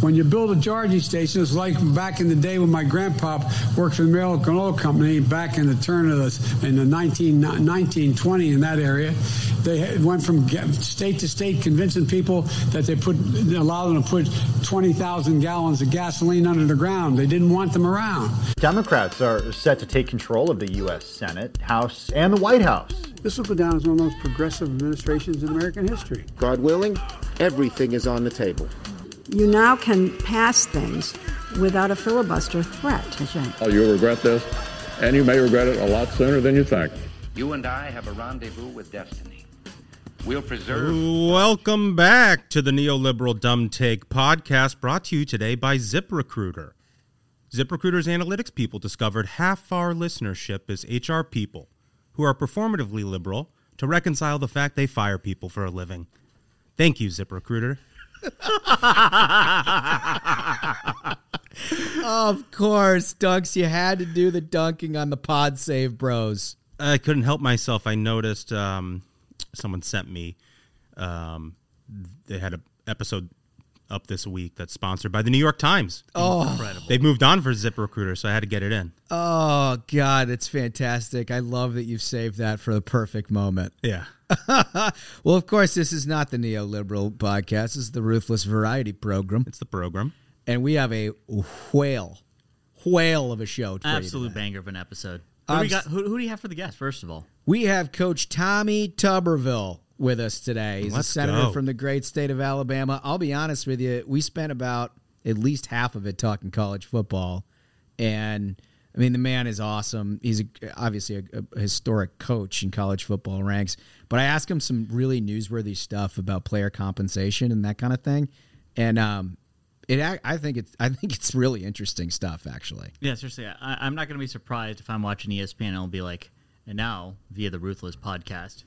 when you build a charging station, it's like back in the day when my grandpa worked for the American Oil Company back in the turn of the in the 19, 1920 in that area. They went from state to state convincing people that they put allowed them to put 20,000 gallons of gasoline under the ground. They didn't want them around. Democrats are set to take control of the U.S. Senate, House, and the White House. This will go down as one of the most progressive administrations in American history. God willing, everything is on the table. You now can pass things without a filibuster threat. Oh, you'll regret this, and you may regret it a lot sooner than you think. You and I have a rendezvous with destiny. We'll preserve. Welcome back to the Neoliberal Dumb Take podcast brought to you today by ZipRecruiter. ZipRecruiter's analytics people discovered half our listenership is HR people who are performatively liberal to reconcile the fact they fire people for a living. Thank you, ZipRecruiter. Of course, Dunks, you had to do the dunking on the pod save bros. I couldn't help myself. I noticed um, someone sent me. Um, they had an episode up this week that's sponsored by the New York Times. Oh, Incredible. They've moved on for ZipRecruiter, so I had to get it in. Oh God, it's fantastic! I love that you've saved that for the perfect moment. Yeah. well, of course, this is not the neoliberal podcast. This is the Ruthless Variety Program. It's the program, and we have a whale, whale of a show. Absolute banger of an episode. Who, um, do got, who, who do you have for the guest? First of all, we have Coach Tommy Tuberville with us today. He's Let's a senator go. from the great state of Alabama. I'll be honest with you, we spent about at least half of it talking college football, and I mean the man is awesome. He's a, obviously a, a, historic coach in college football ranks. But I asked him some really newsworthy stuff about player compensation and that kind of thing, and um, it I think it's I think it's really interesting stuff actually. Yeah, seriously, I, I'm not going to be surprised if I'm watching ESPN and I'll be like, and now via the Ruthless podcast.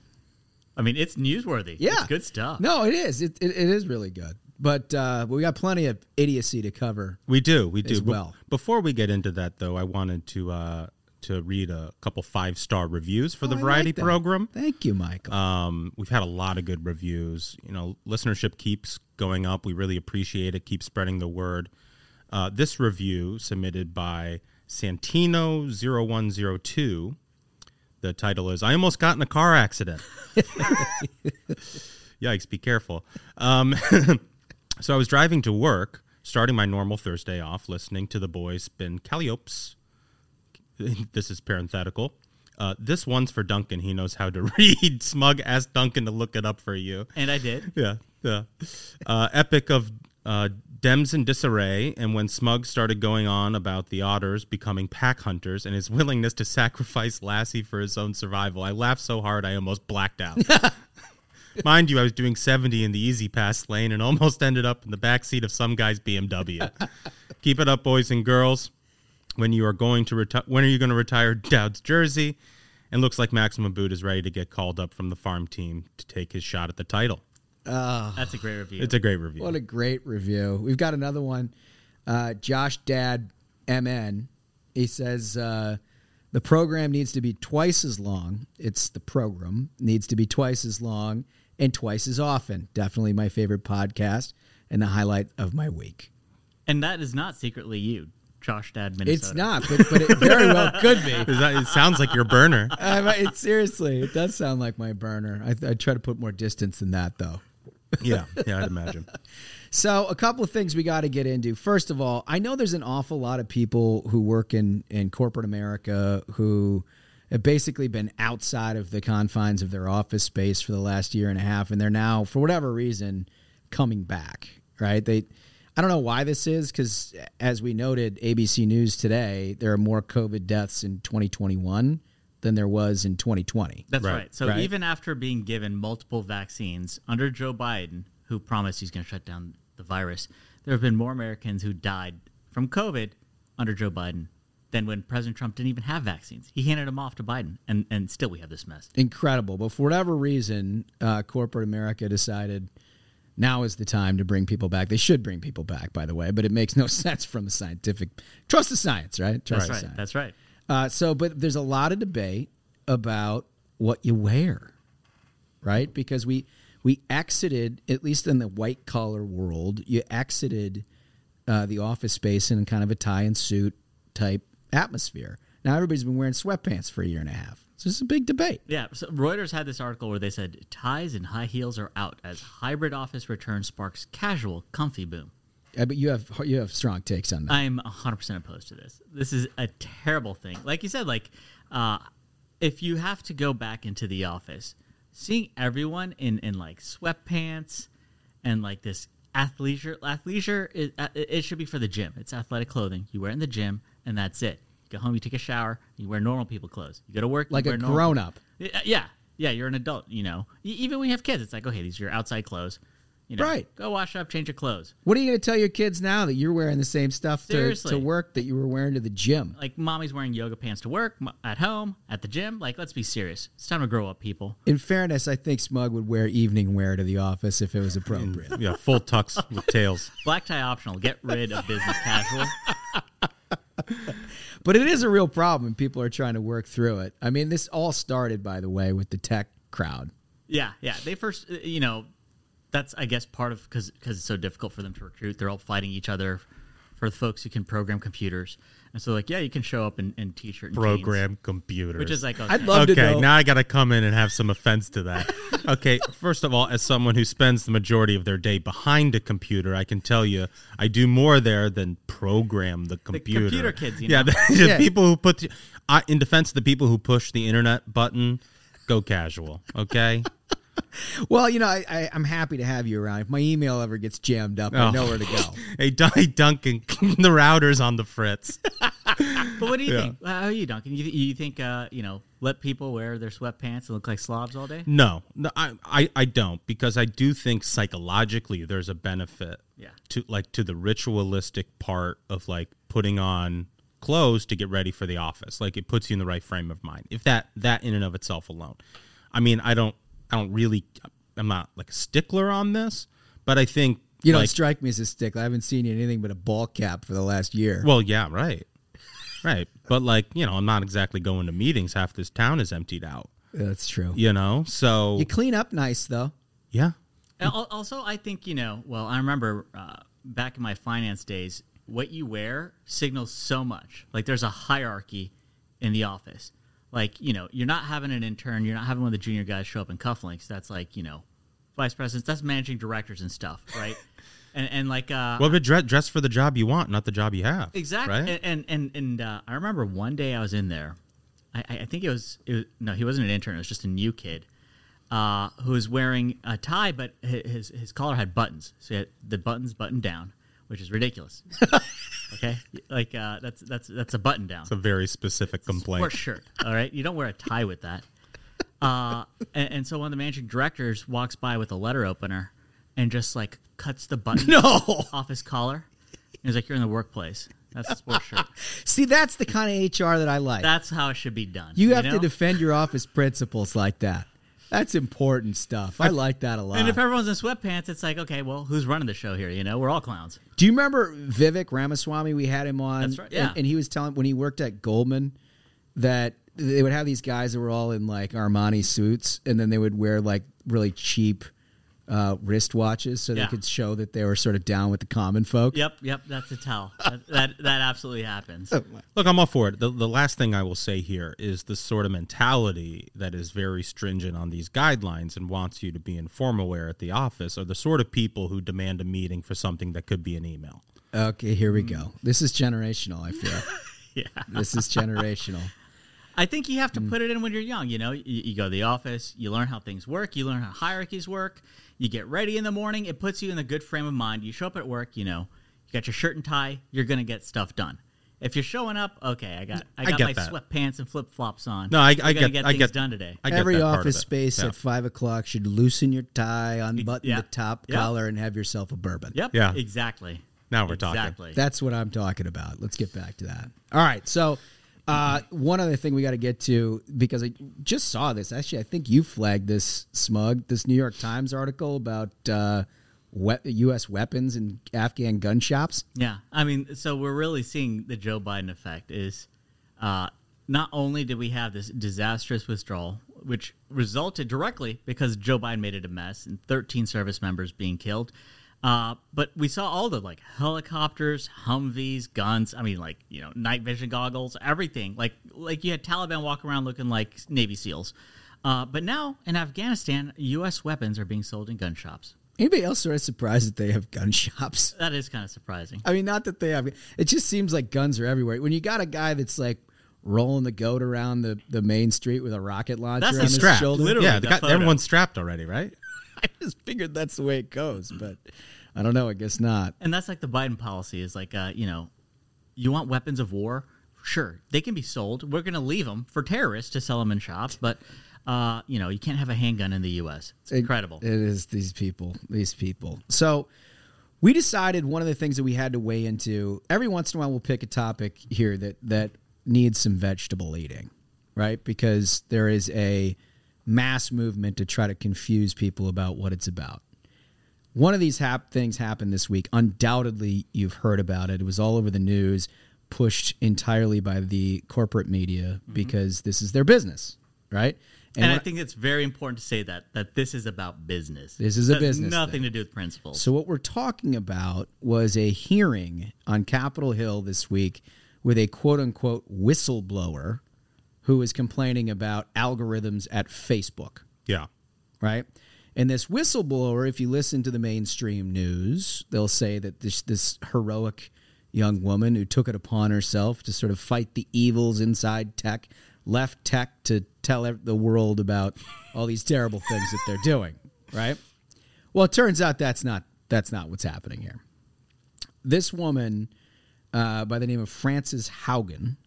I mean, it's newsworthy. Yeah, it's good stuff. No, it is. It, it, it is really good. But uh, we got plenty of idiocy to cover. We do. We do. as well. Before we get into that, though, I wanted to uh, to read a couple five star reviews for the Oh, I variety like program. Thank you, Michael. Um, we've had a lot of good reviews. You know, listenership keeps going up. We really appreciate it. Keep spreading the word. Uh, this review submitted by Santino0102. The title is I almost got in a car accident. Yikes, be careful. Um, so I was driving to work, starting my normal Thursday off, listening to the boys spin Calliopes. This is parenthetical. Uh, this one's for Duncan. He knows how to read. Smug asked Duncan to look it up for you. And I did. Yeah, yeah. Uh, epic of uh, Dems in disarray, and when Smug started going on about the otters becoming pack hunters and his willingness to sacrifice Lassie for his own survival, I laughed so hard I almost blacked out. Mind you, I was doing 70 in the E-ZPass lane and almost ended up in the back seat of some guy's BMW. Keep it up, boys and girls. When you are going to retire, when are you going to retire Dowd's jersey? And looks like Maximum Boot is ready to get called up from the farm team to take his shot at the title. Oh, That's a great review. It's a great review. what a great review. We've got another one. Uh, Josh Dad MN. He says uh, the program needs to be twice as long. It's the program needs to be twice as long and twice as often. Definitely my favorite podcast and the highlight of my week. and that is not secretly you, Josh Dad, Minnesota. It's not, but, but it very well could be. That, it sounds like your burner. It, seriously, it does sound like my burner. I, I try to put more distance than that, though. Yeah, yeah, I'd imagine. So, a couple of things we got to get into. First of all, I know there's an awful lot of people who work in, in corporate America who have basically been outside of the confines of their office space for the last year and a half, and they're now, for whatever reason, coming back. Right? They, I don't know why this is because, as we noted, ABC News today, there are more COVID deaths in 2021 than there was in 2020. That's right. Right. So Right. even after being given multiple vaccines under Joe Biden, who promised he's going to shut down the virus, there have been more Americans who died from COVID under Joe Biden than when President Trump didn't even have vaccines. He handed them off to Biden, and and still we have this mess. incredible. But for whatever reason, uh, corporate America decided now is the time to bring people back. They should bring people back, by the way, but it makes no sense from the scientific. Trust the science, right? Trust That's the right. science. That's right. Uh, so, but there's a lot of debate about what you wear, right? Because we we exited, at least in the white collar world, you exited uh, the office space in kind of a tie and suit type atmosphere. Now everybody's been wearing sweatpants for a year and a half. So it's a big debate. Yeah, so Reuters had this article where they said ties and high heels are out as hybrid office return sparks casual, comfy boom. Uh, but you have you have strong takes on that. I'm 100% opposed to this. This is a terrible thing. Like you said, like uh, if you have to go back into the office, seeing everyone in, in like sweatpants and like this athleisure, athleisure, is, uh, it it should be for the gym. It's athletic clothing. You wear it in the gym, and that's it. You go home, you take a shower, you wear normal people clothes. You go to work, you Like a normal- grown-up. Yeah, Yeah, yeah, you're an adult. You know, even when you have kids, it's like okay, these are your outside clothes. You know, Right. Go wash up, change your clothes. What are you going to tell your kids now that you're wearing the same stuff to, Seriously. to work that you were wearing to the gym? like mommy's wearing yoga pants to work, m- at home, at the gym. Like, let's be serious. It's time to grow up, people. In fairness, I think Smug would wear evening wear to the office if it was appropriate. Yeah, full tux with tails. Black tie optional. Get rid of business casual. But it is a real problem. and People are trying to work through it. I mean, this all started, by the way, with the tech crowd. Yeah, yeah. They first, uh, you know, that's I guess part of because because it's so difficult for them to recruit. They're all fighting each other for the folks who can program computers, and so like yeah, you can show up in, in t-shirt, and jeans, Program computers. which is like okay. I'd love to okay, know. now I got to come in and have some offense to that. okay, first of all, as someone who spends the majority of their day behind a computer, I can tell you I do more there than program the computer. computer kids, you yeah, the, the Yeah. people who put. The, I, in defense of the people who push the internet button, go casual. Okay. Well, you know, I, I, I'm happy to have you around. If my email ever gets jammed up, I Oh. know where to go. hey, Duncan, the router's on the fritz. But what do you Yeah. think? How are you, Duncan? You, you think uh, you know let people wear their sweatpants and look like slobs all day? No, no, I, I, I don't because I do think psychologically there's a benefit. Yeah. To like to the ritualistic part of like putting on clothes to get ready for the office. Like it puts you in the right frame of mind. If that that in and of itself alone, I mean, I don't I don't really I'm not like a stickler on this, but I think You don't like, strike me as a stickler. I haven't seen you anything but a ball cap for the last year. well, yeah, right, right. But like you know, I'm not exactly going to meetings. Half this town is emptied out. That's true. You know, so You clean up nice, though. yeah. Also, I think you know. Well, I remember uh, back in my finance days, what you wear signals so much. Like there's a hierarchy in the office. Like you know, you're not having an intern. You're not having one of the junior guys show up in cufflinks. That's like you know, vice presidents. That's managing directors and stuff, right? and and like uh, Well, but dress, dress for the job you want, not the job you have. Exactly. Right? And and and, and uh, I remember one day I was in there. I, I I think it was, it was no, he wasn't an intern. It was just a new kid uh, who was wearing a tie, but his his collar had buttons. So he had the buttons buttoned down, which is ridiculous. okay, like uh, that's that's that's a button down. It's a very specific complaint. Sport shirt. All right, you don't wear a tie with that. Uh, and, and so one of the managing directors walks by with a letter opener and just like cuts the button No. off his collar. And he's like, "You're in the workplace. That's a sport shirt. See, that's the kind of HR that I like. That's how it should be done." you have know? to defend your office principles like that. That's important stuff. I like that a lot. And if everyone's in sweatpants, it's like, okay, well, who's running the show here? You know, we're all clowns. Do you remember Vivek Ramaswamy? We had him on. That's right, yeah. And, and he was telling when he worked at Goldman that they would have these guys that were all in like Armani suits, and then they would wear like really cheap uh, wristwatches so Yeah. they could show that they were sort of down with the common folk. Yep, yep, that's a tell. that, that that absolutely happens. Look, I'm all for it. The, the last thing I will say here is the sort of mentality that is very stringent on these guidelines and wants you to be in formal wear at the office are the sort of people who demand a meeting for something that could be an email. Okay, here we go. This is generational. I feel Yeah. this is generational. I think you have to mm. put it in when you're young. You know, you, you go to the office, you learn how things work, you learn how hierarchies work, you get ready in the morning. It puts you in a good frame of mind. You show up at work, you know, you got your shirt and tie, you're gonna get stuff done. If you're showing up, okay, I got I I got get my that. sweatpants and flip flops on. No, I, We're I gonna get, get I get done today. I get Every that part of office it. space Yeah. at five o'clock should loosen your tie, unbutton yeah. the top Yeah. collar, and have yourself a bourbon. Yep. Yeah. Exactly. Now we're talking. Exactly. That's what I'm talking about. Let's get back to that. All right. So, uh, one other thing we got to get to because I just saw this. Actually, I think you flagged this smug, this New York Times article about uh, we- U.S. weapons in Afghan gun shops. Yeah, I mean, so we're really seeing the Joe Biden effect. Is uh, not only did we have this disastrous withdrawal, which resulted directly because Joe Biden made it a mess and 13 service members being killed, uh, but we saw all the like helicopters, Humvees, guns. I mean, like you know, night vision goggles, everything. Like like you had Taliban walk around looking like Navy SEALs. Uh, but now in Afghanistan, U.S. weapons are being sold in gun shops. Anybody else sort of surprised that they have gun shops? That is kind of surprising. I mean, not that they have. It just seems like guns are everywhere. When you got a guy that's like rolling the goat around the, the main street with a rocket launcher That's on his Strapped. shoulder, Literally, yeah, the guy, everyone's strapped already, right? I just figured that's the way it goes, but I don't know. I guess not. And that's like the Biden policy is like, uh, you know, you want weapons of war? Sure, they can be sold. We're going to leave them for terrorists to sell them in shops, but uh, you know, you can't have a handgun in the U.S. It's incredible. It is these people, these people. So we decided one of the things that we had to weigh into. Every once in a while, we'll pick a topic here that that needs some vegetable eating, right? Because there is a mass movement to try to confuse people about what it's about. One of these hap- things happened this week. Undoubtedly, you've heard about it. It was all over the news, pushed entirely by the corporate media mm-hmm. because this is their business, right? and I think it's very important to say that that this is about business. This is a business Nothing thing. to do with principles. So what we're talking about was a hearing on Capitol Hill this week with a quote unquote whistleblower who was complaining about algorithms at Facebook, Yeah. right? And this whistleblower, if you listen to the mainstream news, they'll say that this this heroic young woman who took it upon herself to sort of fight the evils inside tech, left tech to tell the world about all these terrible things that they're doing, right? Well, it turns out that's not that's not what's happening here. This woman, uh, by the name of Frances Haugen,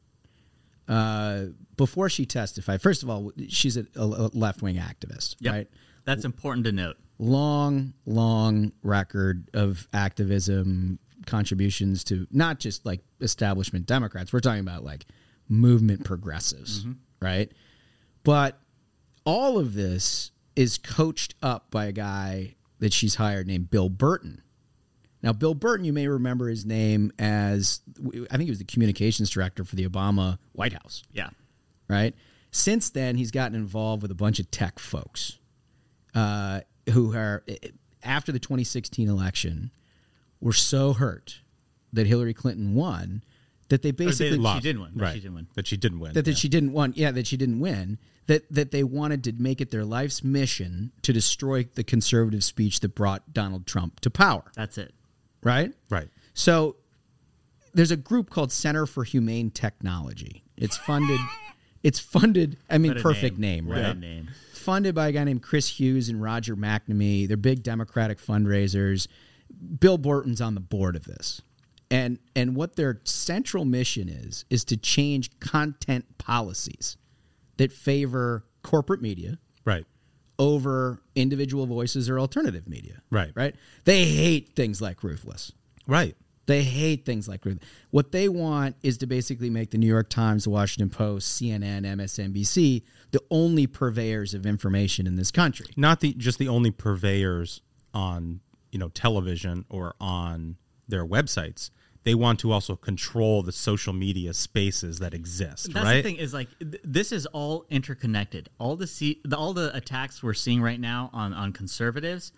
uh, before she testified, first of all, she's a, a left wing activist, Yep. right? That's important to note. Long, long record of activism, contributions to not just like establishment Democrats. We're talking about like movement progressives, mm-hmm. right? But all of this is coached up by a guy that she's hired named Bill Burton. Now, Bill Burton, you may remember his name as I think he was the communications director for the Obama White House, Yeah. Right? Since then, he's gotten involved with a bunch of tech folks uh, who are, after the 2016 election, were so hurt that Hillary Clinton won that they Or they- basically she didn't win. but Right. She didn't win. That she didn't win. that, that yeah. she didn't want yeah that she didn't win that that they wanted to make it their life's mission to destroy the conservative speech that brought Donald Trump to power That's it. right Right. so there's a group called Center for Humane Technology it's funded it's funded I mean perfect name, a right name. funded by a guy named Chris Hughes and Roger McNamee they're big democratic fundraisers Bill Burton's on the board of this and and what their central mission is is to change content policies that favor corporate media Right. over individual voices or alternative media. Right. Right. They hate things like ruthless. Right. They hate things like ruthless. What they want is to basically make the New York Times, the Washington Post, CNN, MSNBC the only purveyors of information in this country. Not the just the only purveyors on you know television or on their websites. They want to also control the social media spaces that exist. That's right. the thing is like th- this is all interconnected. All the, see- the all the attacks we're seeing right now on on conservatives.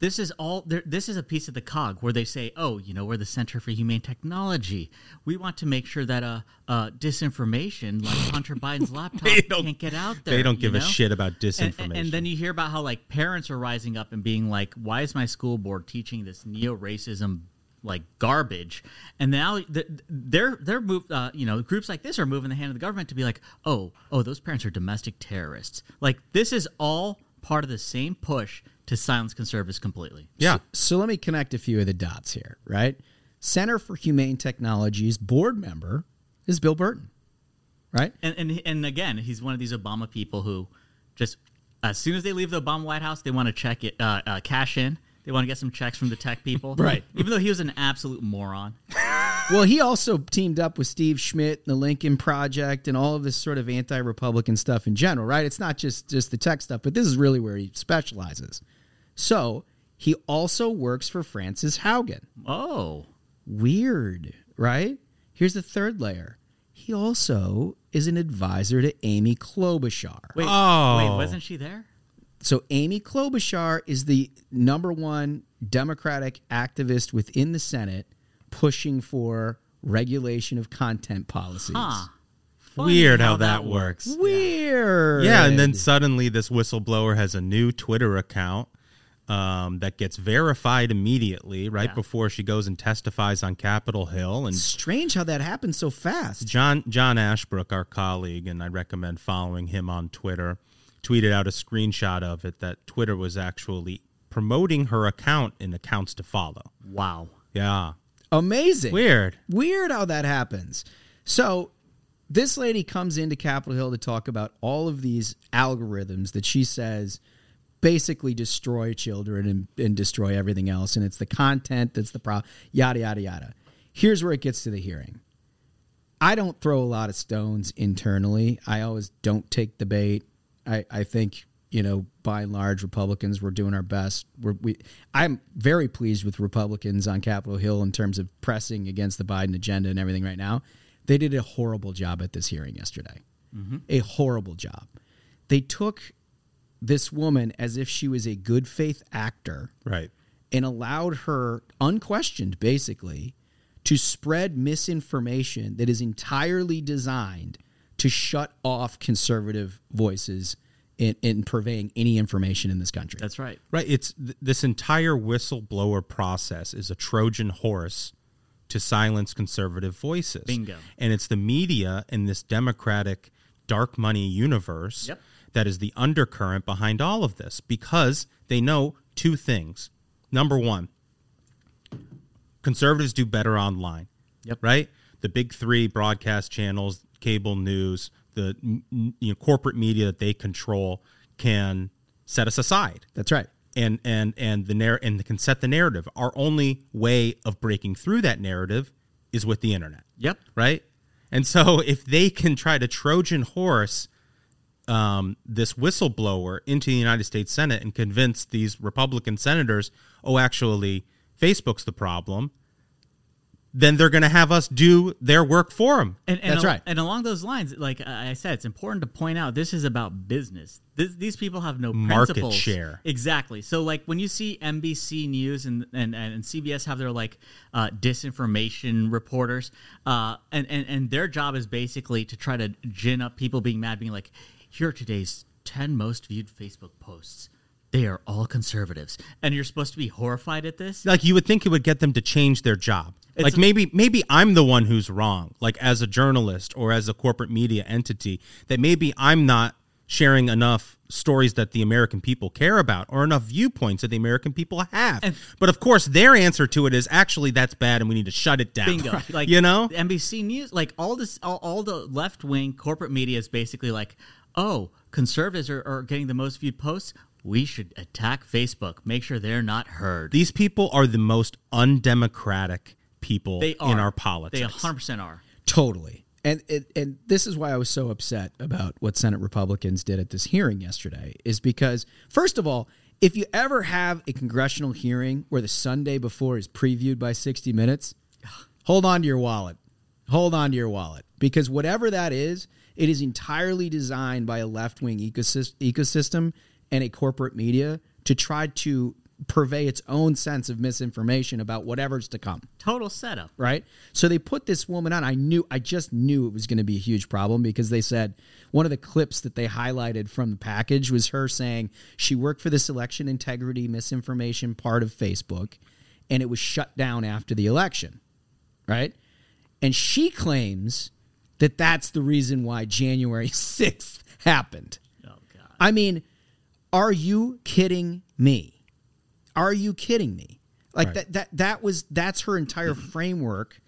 This is all. This is a piece of the cog where they say, "Oh, you know, we're the Center for Humane Technology. We want to make sure that uh, uh disinformation like Hunter Biden's laptop can't get out there." They don't give a shit about And- and, disinformation. and then you hear about how like parents are rising up and being like, "Why is my school board teaching this neo-racism like garbage?" And now they're they're moved. Uh, you know, groups like this are moving the hand of the government to be like, "Oh, oh, those parents are domestic terrorists." Like this is all part of the same push to silence conservatives completely. yeah. So let me connect a few of the dots here, right? Center for Humane Technologies board member is Bill Burton, right? And and and again, he's one of these Obama people who just as soon as they leave the Obama White House, they want to check it, uh, uh, cash in They want to get some checks from the tech people, Right. Even though he was an absolute moron. Well, he also teamed up with Steve Schmidt, and the Lincoln Project, and all of this sort of anti-Republican stuff in general, right? It's not just just the tech stuff, but this is really where he specializes. So he also works for Frances Haugen. Oh, Weird, right? Here's the third layer. He also is an advisor to Amy Klobuchar. wait, Oh. wait, wasn't she there? So Amy Klobuchar is the number one Democratic activist within the Senate pushing for regulation of content policies. Huh. Weird how that works. Weird. Yeah, and then suddenly this whistleblower has a new Twitter account um, that gets verified immediately right Yeah. before she goes and testifies on Capitol Hill. And strange how that happened so fast. John John Ashbrook, our colleague, and I recommend following him on Twitter, tweeted out a screenshot of it that Twitter was actually promoting her account in accounts to follow. Wow. Yeah, Amazing. weird. Weird how that happens. So this lady comes into Capitol Hill to talk about all of these algorithms that she says basically destroy children and, and destroy everything else. And it's the content that's the problem, yada, yada, yada. Here's where it gets to the hearing. I don't throw a lot of stones internally. I always don't take the bait. I, I think, you know, by and large, Republicans, we're doing our best. We're, we, I'm very pleased with Republicans on Capitol Hill in terms of pressing against the Biden agenda and everything right now. They did a horrible job at this hearing yesterday. Mm-hmm. A horrible job. They took this woman as if she was a good faith actor Right. and allowed her, unquestioned basically, to spread misinformation that is entirely designed to shut off conservative voices in, in purveying any information in this country. That's right. Right. It's th- this entire whistleblower process is a Trojan horse to silence conservative voices. Bingo. And it's the media in this democratic dark money universe Yep. That is the undercurrent behind all of this because they know two things. Number one, conservatives do better online. Yep. Right? The big three broadcast channels, cable news, the you know, corporate media that they control can set us aside That's right. and and and the narr- and can set the narrative. Our only way of breaking through that narrative is with the internet, Yep. right? And so if they can try to Trojan horse um, this whistleblower into the United States Senate and convince these Republican senators, oh, actually, Facebook's the problem, then they're going to have us do their work for them. And, and That's al- right. And along those lines, like I said, it's important to point out this is about business. This, these people have no Market principles. share. Exactly. So, like when you see NBC News and and, and CBS have their like uh, disinformation reporters, uh, and, and and their job is basically to try to gin up people being mad, being like, "Here are today's ten most viewed Facebook posts." They are all conservatives, and you're supposed to be horrified at this. like you would think it would get them to change their job It's like a- maybe maybe i'm the one who's wrong like as a journalist or as a corporate media entity that maybe i'm not sharing enough stories that the american people care about or enough viewpoints that the american people have And- but of course their answer to it is actually that's bad and we need to shut it down Bingo. Like you know NBC News, like all this, all, all the left wing corporate media is basically like, oh, conservatives are, are getting the most viewed posts. We should attack Facebook. Make sure they're not heard. these people are the most undemocratic people they are in our politics They 100 percent are. Totally. And, and and this is why I was so upset about what Senate Republicans did at this hearing yesterday is because first of all, if you ever have a congressional hearing where the Sunday before is previewed by 60 minutes, hold on to your wallet. Hold on to your wallet because whatever that is, it is entirely designed by a left-wing ecosystem and a corporate media to try to purvey its own sense of misinformation about whatever's to come Total setup. right? So they put this woman on. I knew, I just knew it was going to be a huge problem because they said one of the clips that they highlighted from the package was her saying she worked for this election integrity misinformation part of Facebook and it was shut down after the election, right? And she claims that that's the reason why January 6th happened. Oh god. I mean, are you kidding me? Are you kidding me? Like Right. that that that was that's her entire framework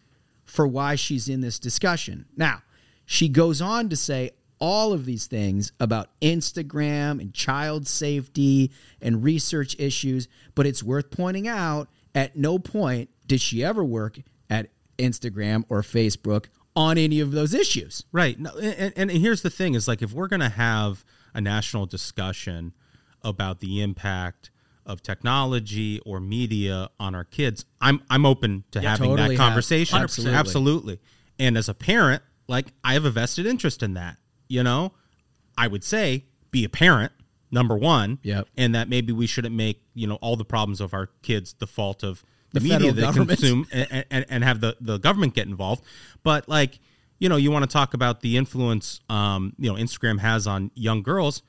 for why she's in this discussion. Now, she goes on to say all of these things about Instagram and child safety and research issues, but it's worth pointing out at no point did she ever work at Instagram or Facebook on any of those issues. Right. No, and, and here's the thing is like if we're going to have a national discussion about the impact of technology or media on our kids, I'm I'm open to Yeah, having totally that conversation. 100%. Absolutely. And as a parent, like I have a vested interest in that. You know, I would say be a parent number one. Yep. And that maybe we shouldn't make you know all the problems of our kids the fault of the, media they government. consume and, and, and have the, the government get involved. But like, you know, you want to talk about the influence, um, you know, Instagram has on young girls.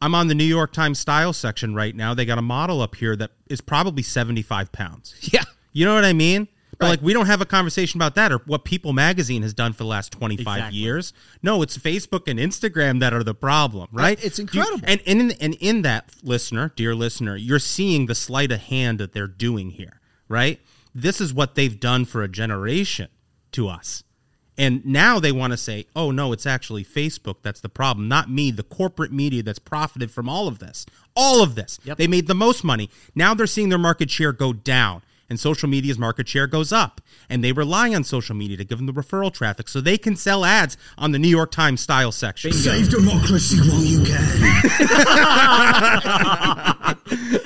I'm on the New York Times style section right now. They got a model up here that is probably 75 pounds. Yeah. You know what I mean? But Right. like, we don't have a conversation about that or what People Magazine has done for the last 25 Exactly. years. No, it's Facebook and Instagram that are the problem, right? It's Do you- incredible. and, and, in, and in that, listener, dear listener, you're seeing the sleight of hand that they're doing here, right? This is what they've done for a generation to us. And now they want to say, oh, no, it's actually Facebook that's the problem, not me, the corporate media that's profited from all of this. All of this. Yep. They made the most money. Now they're seeing their market share go down, and social media's market share goes up. And they rely on social media to give them the referral traffic so they can sell ads on the New York Times style section. Save democracy while you can.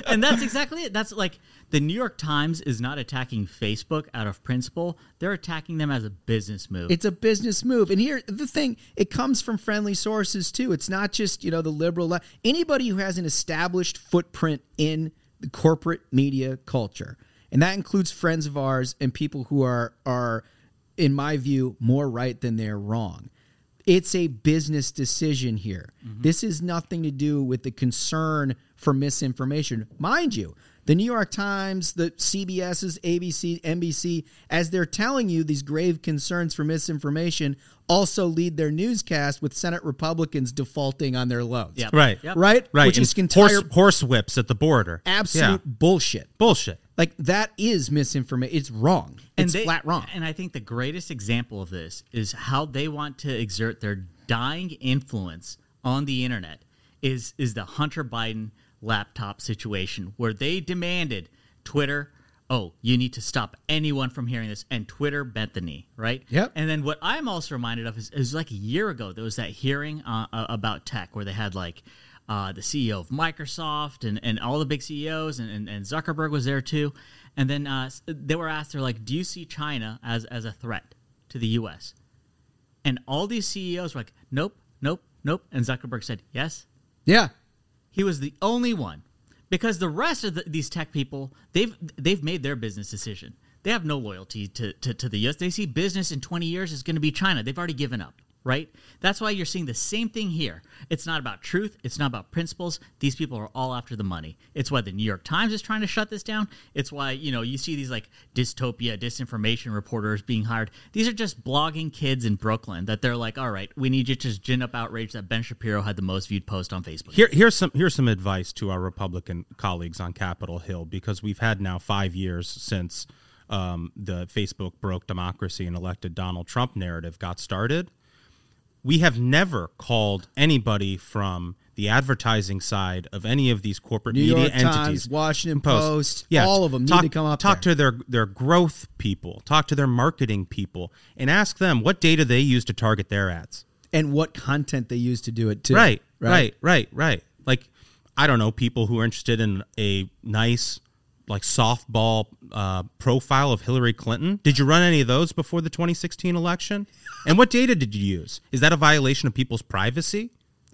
and that's exactly it. That's like the New York Times is not attacking Facebook out of principle. They're attacking them as a business move. It's a business move. And here, the thing, it comes from friendly sources too. It's not just, you know, the liberal. le- Anybody who has an established footprint in the corporate media culture, and that includes friends of ours and people who are, are in my view, more right than they're wrong. It's a business decision here. Mm-hmm. This is nothing to do with the concern for misinformation. Mind you, the New York Times, the CBS's, ABC, NBC, as they're telling you these grave concerns for misinformation, also lead their newscast with Senate Republicans defaulting on their loans. Yep. Right. Yep. Right? Right. Which and is entire horse, horse whips at the border. absolute Yeah. bullshit. Bullshit. Like that is misinformation. It's wrong. It's they- flat wrong. And I think the greatest example of this is how they want to exert their dying influence on the internet is is the Hunter Biden laptop situation where they demanded Twitter, oh, you need to stop anyone from hearing this, and Twitter bent the knee, right? Yep. And then what I'm also reminded of is, is like a year ago there was that hearing uh, uh, about tech where they had like. Uh, the CEO of Microsoft and, and all the big CEOs and, and, and Zuckerberg was there too, and then uh, they were asked, they're like, "Do you see China as as a threat to the U.S.?" And all these CEOs were like, "Nope, nope, nope." And Zuckerberg said, "Yes." yeah. He was the only one because the rest of the, these tech people they've they've made their business decision. They have no loyalty to, to, to the U.S. They see business in 20 years is going to be China. They've already given up, right? That's why you're seeing the same thing here. It's not about truth. It's not about principles. These people are all after the money. It's why the New York Times is trying to shut this down. It's why, you know, you see these like dystopia, disinformation reporters being hired. These are just blogging kids in Brooklyn that they're like, all right, we need you to gin up outrage that Ben Shapiro had the most viewed post on Facebook. Here, here's some here's some advice to our Republican colleagues on Capitol Hill because we've had now five years since um, the Facebook broke democracy and elected Donald Trump narrative got started. We have never called anybody from the advertising side of any of these corporate New media York entities, Times, Washington Post, all of them need talk, to come up Talk there. to their their growth people, talk to their marketing people, and ask them what data they use to target their ads. And what content they use to do it too. Right, right, right, right. Like, I don't know, people who are interested in a nice, like, softball uh, profile of Hillary Clinton. Did you run any of those before the 2016 election? And what data did you use? Is that a violation of people's privacy?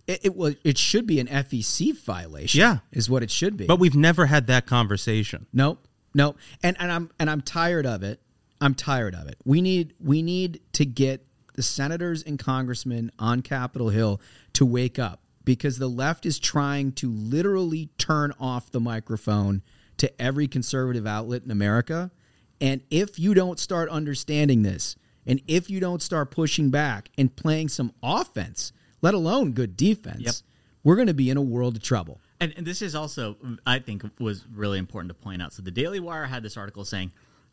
It, it was. It should be an FEC violation. Yeah. is what it should be. But we've never had that conversation. Nope. Nope. And and I'm and I'm tired of it. I'm tired of it. We need we need to get the senators and congressmen on Capitol Hill to wake up because the left is trying to literally turn off the microphone to every conservative outlet in America. And if you don't start understanding this, and if you don't start pushing back and playing some offense, let alone good defense, Yep. we're going to be in a world of trouble. And, and this is also, I think, was really important to point out. So the Daily Wire had this article saying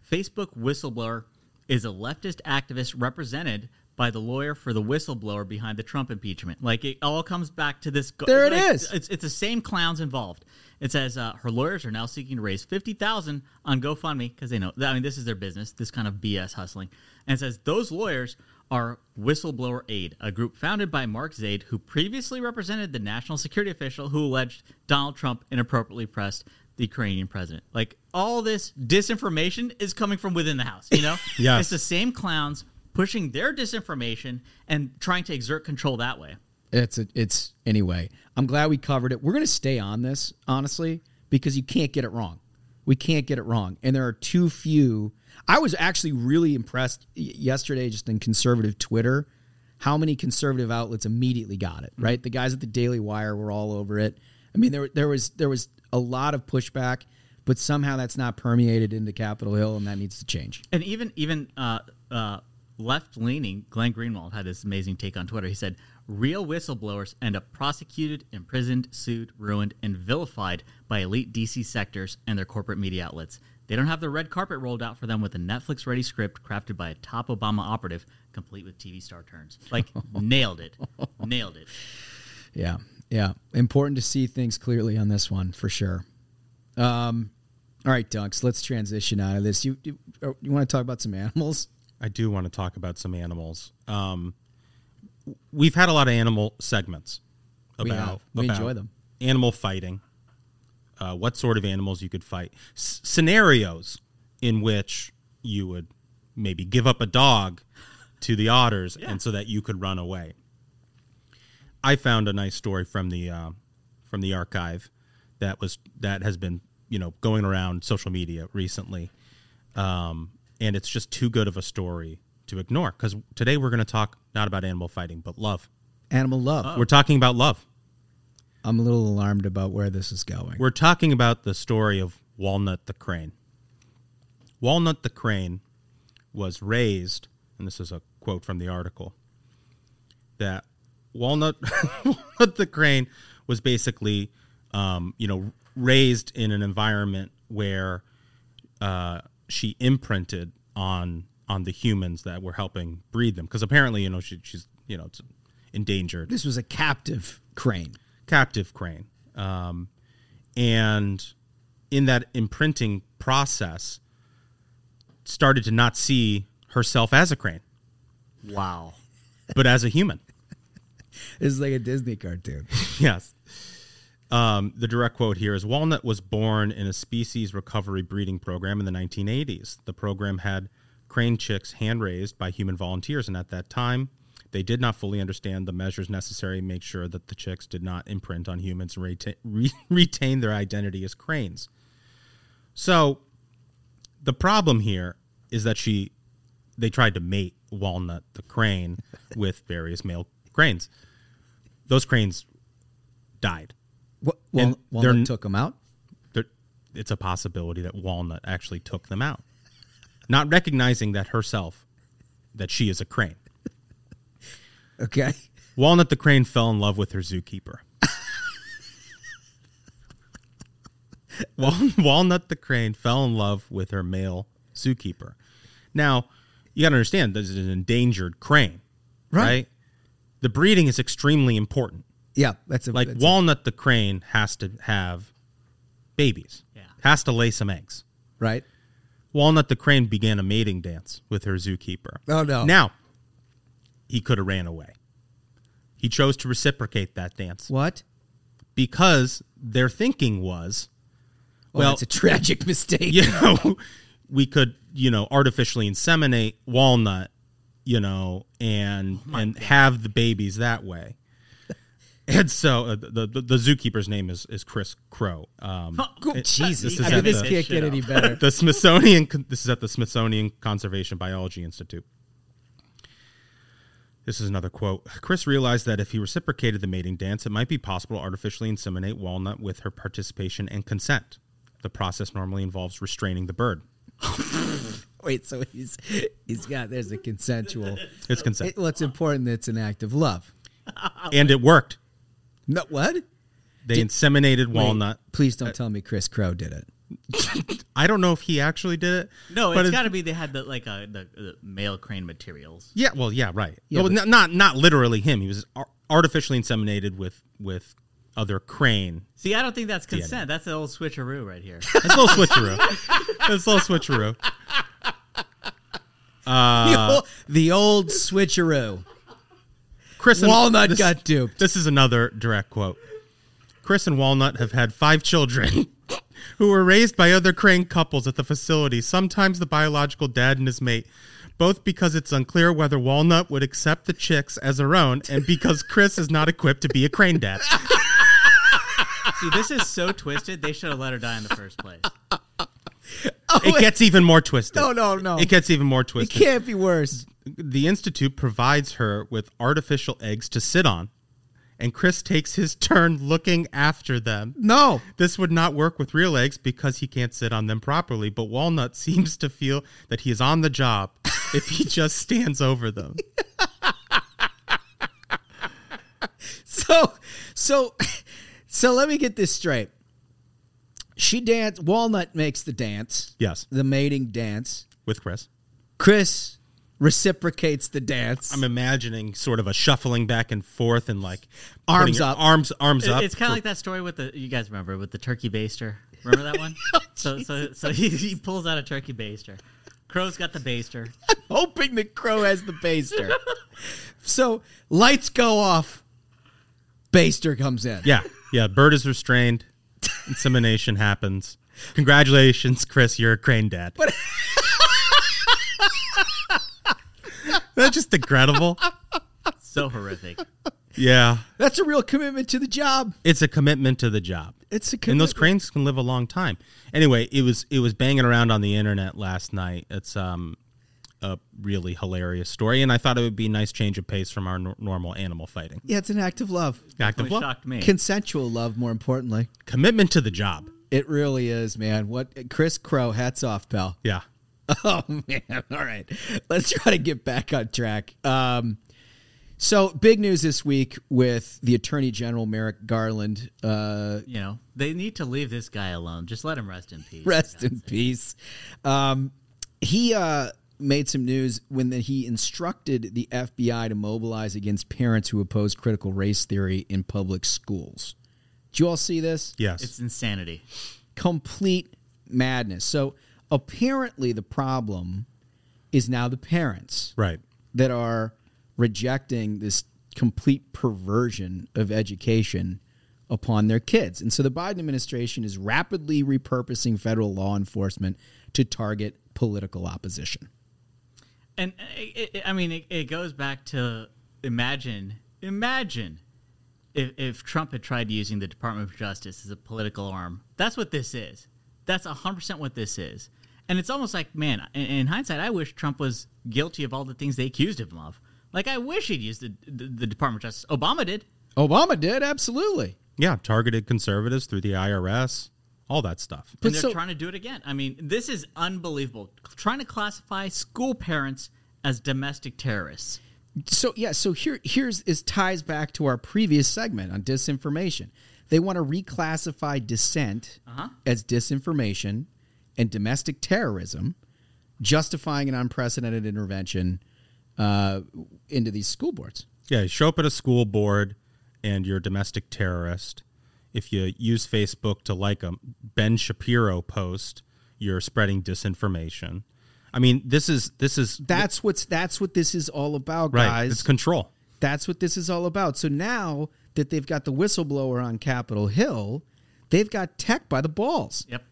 Facebook whistleblower is a leftist activist represented by the lawyer for the whistleblower behind the Trump impeachment. Like it all comes back to this. go- There it like, is. It's it's the same clowns involved. It says uh, her lawyers are now seeking to raise fifty thousand on GoFundMe because they know. I mean, this is their business. This kind of BS hustling. And it says those lawyers are Whistleblower Aid, a group founded by Mark Zaid, who previously represented the national security official who alleged Donald Trump inappropriately pressed the Ukrainian president. Like all this disinformation is coming from within the house. You know, Yes. it's the same clowns pushing their disinformation and trying to exert control that way. It's a, it's anyway. I'm glad we covered it. We're going to stay on this honestly because you can't get it wrong. We can't get it wrong, and there are too few. I was actually really impressed yesterday, just in conservative Twitter, how many conservative outlets immediately got it. Right, the guys at the Daily Wire were all over it. I mean, there there was there was a lot of pushback, but somehow that's not permeated into Capitol Hill, and that needs to change. And even even uh, uh, left leaning Glenn Greenwald had this amazing take on Twitter. He said, "Real whistleblowers end up prosecuted, imprisoned, sued, ruined, and vilified by elite DC sectors and their corporate media outlets. They don't have the red carpet rolled out for them with a Netflix-ready script crafted by a top Obama operative, complete with TV star turns. Like nailed it, nailed it. Yeah, yeah. Important to see things clearly on this one for sure. Um, all right, Dunks. Let's transition out of this. You you, uh, you want to talk about some animals? I do want to talk about some animals. Um, we've had a lot of animal segments about We have. We about enjoy them. Animal fighting. Uh, what sort of animals you could fight? S- scenarios in which you would maybe give up a dog to the otters, and so that you could run away. I found a nice story from the uh, from the archive that was that has been you know going around social media recently, um, and it's just too good of a story to ignore. Because today we're going to talk not about animal fighting, but love. Animal love. We're talking about love. I'm a little alarmed about where this is going. We're talking about the story of Walnut the crane. Walnut the crane was raised, and this is a quote from the article, that Walnut, Walnut the crane was basically, um, you know, raised in an environment where uh, she imprinted on on the humans that were helping breed them, because apparently, you know, she, she's you know it's endangered This was a captive crane. captive crane. Um, and in that imprinting process, started to not see herself as a crane, Wow. but as a human. This is like a Disney cartoon. yes. Um, the direct quote here is Walnut was born in a species recovery breeding program in the 1980s. The program had crane chicks hand raised by human volunteers, and at that time, they did not fully understand the measures necessary to make sure that the chicks did not imprint on humans and reta- re- retain their identity as cranes. So, the problem here is that she, they tried to mate Walnut the crane with various male cranes. Those cranes died. What, Wal- Walnut took them out. It's a possibility that Walnut actually took them out, not recognizing that herself, that she is a crane. Okay. Walnut the crane fell in love with her zookeeper. Wal- Walnut the crane fell in love with her male zookeeper. Now, you got to understand this is an endangered crane, Right. right? The breeding is extremely important. Yeah, that's a Like that's a- Walnut the crane has to have babies. Yeah. Has to lay some eggs. right. Walnut the crane began a mating dance with her zookeeper. Oh, no. Now, he could have ran away. He chose to reciprocate that dance What? because their thinking was, oh, Well, well, it's a tragic mistake. you know, we could, you know, artificially inseminate Walnut, you know, and oh and have the babies that way. And so uh, the, the the zookeeper's name is is Chris Crowe. Um, it- Jesus, this I mean, this the- can't get any better. the Smithsonian. This is at the Smithsonian Conservation Biology Institute. This is another quote. Chris realized that if he reciprocated the mating dance, it might be possible to artificially inseminate Walnut with her participation and consent. The process normally involves restraining the bird. Wait, so he's he's got there's a consensual. It's consent, It, well, it's important that it's an act of love. and it worked. No, what? They inseminated Wait, Walnut. please don't tell me Chris Crowe did it. I don't know if he actually did it. No, but it's it- got to be they had the like uh, the, the male crane materials. Yeah, well, yeah, right. Yeah, well, but- not, not not literally him. He was ar- artificially inseminated with with other crane. See, I don't think that's DNA. consent. That's the old switcheroo right here. That's a little switcheroo. That's a little switcheroo. the, Uh, old, the old switcheroo. Chris and Walnut this- got duped. This is another direct quote. Chris and Walnut have had five children who were raised by other crane couples at the facility, sometimes the biological dad and his mate, both because it's unclear whether Walnut would accept the chicks as her own and because Chris is not equipped to be a crane dad. See, this is so twisted. They should have let her die in the first place. it gets even more twisted. No, no, no. It gets even more twisted. It can't be worse. The Institute provides her with artificial eggs to sit on, and Chris takes his turn looking after them. No. This would not work with real eggs because he can't sit on them properly, but Walnut seems to feel that he is on the job if he just stands over them. So, so, so let me get this straight. She dance. Walnut makes the dance. Yes. The mating dance. With Chris. Chris reciprocates the dance. I'm imagining sort of a shuffling back and forth and like Arms putting your up. arms arms It- up. It's kind of like that story with the you guys remember with the turkey baster. Remember that one? Oh, so so so he, he pulls out a turkey baster. Crow's got the baster. I'm hoping the crow has the baster. so lights go off. Baster comes in. Yeah, yeah. Bird is restrained. Insemination happens. Congratulations, Chris. You're a crane dad. But That's just incredible. So horrific. Yeah, That's a real commitment to the job. it's a commitment to the job. It's a and those cranes can live a long time. Anyway, it was it was banging around on the internet last night. It's um a really hilarious story, and I thought it would be a nice change of pace from our nor- normal animal fighting. Yeah, it's an act of love. Act of love. shocked me. Consensual love, more importantly. Commitment to the job. It really is, man. What Chris Crowe, hats off, pal. Yeah. Oh man! All right, let's try to get back on track. Um, so big news this week with the Attorney General Merrick Garland. Uh, You know they need to leave this guy alone. Just let him rest in peace. rest in peace. Um, he uh, made some news when the, he instructed the FBI to mobilize against parents who oppose critical race theory in public schools. Did you all see this? Yes. It's insanity. complete madness. So apparently, the problem is now the parents right. that are rejecting this complete perversion of education upon their kids. And so the Biden administration is rapidly repurposing federal law enforcement to target political opposition. And uh, it, it, I mean, it, it goes back to imagine, imagine if, if Trump had tried using the Department of Justice as a political arm. That's what this is. That's 100% what this is. And it's almost like, man, in, in hindsight, I wish Trump was guilty of all the things they accused him of. Like, I wish he'd used the, the, the Department of Justice. Obama did. Obama did, absolutely. Yeah, targeted conservatives through the IRS, all that stuff. and they're trying to do it again. I mean, this is unbelievable. Trying to classify school parents as domestic terrorists. So yeah, so here here's is ties back to our previous segment on disinformation. They want to reclassify dissent Uh-huh. as disinformation and domestic terrorism, justifying an unprecedented intervention uh, into these school boards. Yeah, you show up at a school board and you're a domestic terrorist. If you use Facebook to like a Ben Shapiro post, you're spreading disinformation. I mean, this is this is That's what's that's what this is all about, right. guys. It's control. That's what this is all about. So now that they've got the whistleblower on Capitol Hill, they've got tech by the balls. Yep.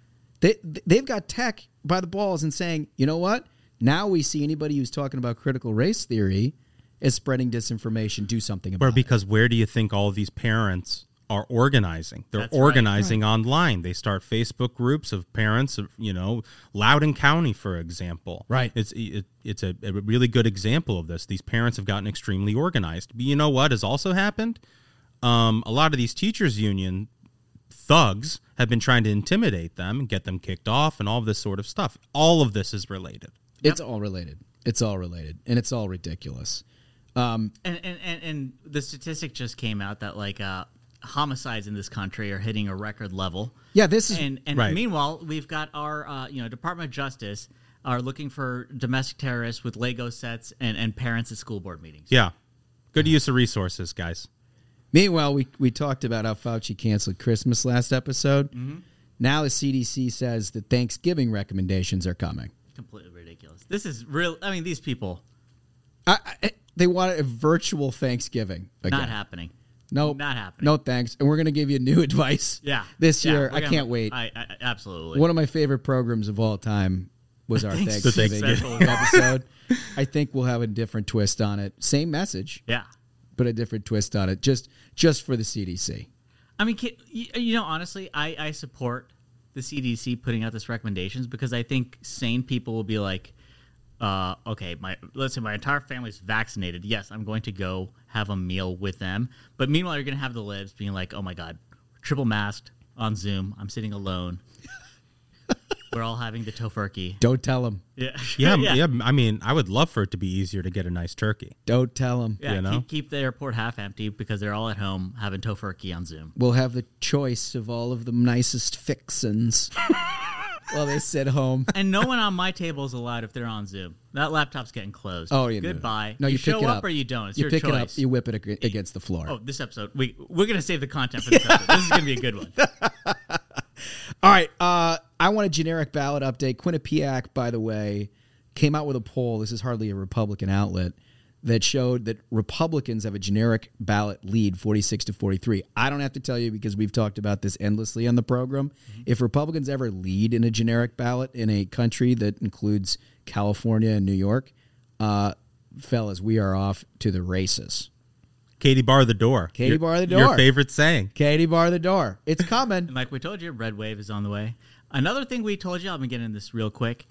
They they've got tech by the balls and saying, you know what? Now we see anybody who's talking about critical race theory is spreading disinformation. Do something about Where it. because where do you think all of these parents are organizing? They're That's right. organizing online. They start Facebook groups of parents of you know Loudoun County, for example. Right. It's it, it's a, a really good example of this. These parents have gotten extremely organized. But you know what has also happened? Um, a lot of these teachers union thugs have been trying to intimidate them and get them kicked off and all of this sort of stuff. All of this is related. It's all related. It's all related, and it's all ridiculous. Um, And, and, and, and the statistic just came out that like uh, homicides in this country are hitting a record level. Yeah, this is- and and Right. meanwhile we've got our uh, you know Department of Justice are looking for domestic terrorists with Lego sets and and parents at school board meetings. Yeah. Good use of resources, guys. Meanwhile, we we talked about how Fauci canceled Christmas last episode. Mm-hmm. Now the CDC says that Thanksgiving recommendations are coming. Completely ridiculous. This is real. I mean, these people I, I, eh, they want a virtual Thanksgiving. Again. not happening. No, not happening. No thanks. And we're going to give you new advice. Yeah, this Yeah, year. I gonna- can't wait. I, I absolutely. One of my favorite programs of all time was our Thanks- Thanksgiving Thanksgiving episode. I think we'll have a different twist on it. Same message, yeah. But a different twist on it. Just just for the CDC. I mean, you know, honestly, I, I support the CDC putting out this recommendations because I think sane people will be like, uh, okay, my let's say my entire family's vaccinated. Yes, I'm going to go have a meal with them. But meanwhile, you're going to have the libs being like, oh my god, triple masked on Zoom. I'm sitting alone. We're all having the tofurkey. Don't tell them. Yeah, Yeah, yeah, I mean, I would love for it to be easier to get a nice turkey. Don't tell them. Yeah, You know? keep, keep the airport half empty because they're all at home having tofurkey on Zoom. We'll have the choice of all of the nicest fixins while they sit home. and no one on my table is allowed if they're on Zoom. That laptop's getting closed. Oh, you know. goodbye. No, you, show pick it up, up or you don't. It's you your pick choice. it up. You whip it ag- against the floor. Oh, this episode we we're gonna save the content for this episode. this is gonna be a good one. All right. Uh, I want a generic ballot update. Quinnipiac, by the way, came out with a poll. This is hardly a Republican outlet that showed that Republicans have a generic ballot lead, 46 to 43. I don't have to tell you because we've talked about this endlessly on the program. If Republicans ever lead in a generic ballot in a country that includes California and New York, uh, fellas, we are off to the races. Katie bar the door. Katie Your- bar the door. Your favorite saying. Katie bar the door. It's coming. And like we told you, Red Wave is on the way. Another thing we told you, I'm gonna get into this real quick.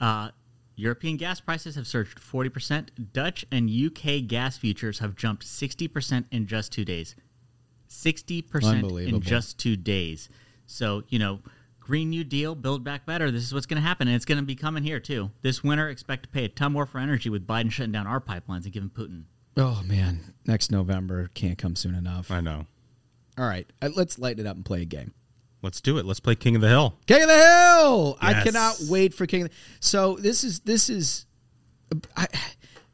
Uh, European gas prices have surged 40%. Dutch and UK gas futures have jumped 60% in just two days. 60% in just two days. So, you know, Green New Deal, Build Back Better, this is what's going to happen. And it's going to be coming here, too. This winter, expect to pay a ton more for energy with Biden shutting down our pipelines and giving Putin. Oh, man. Next November can't come soon enough. I know. All right. uh, Let's lighten it up and play a game. Let's do it. Let's play King of the Hill. King of the Hill. I cannot wait for King. Of the, so this is this is I,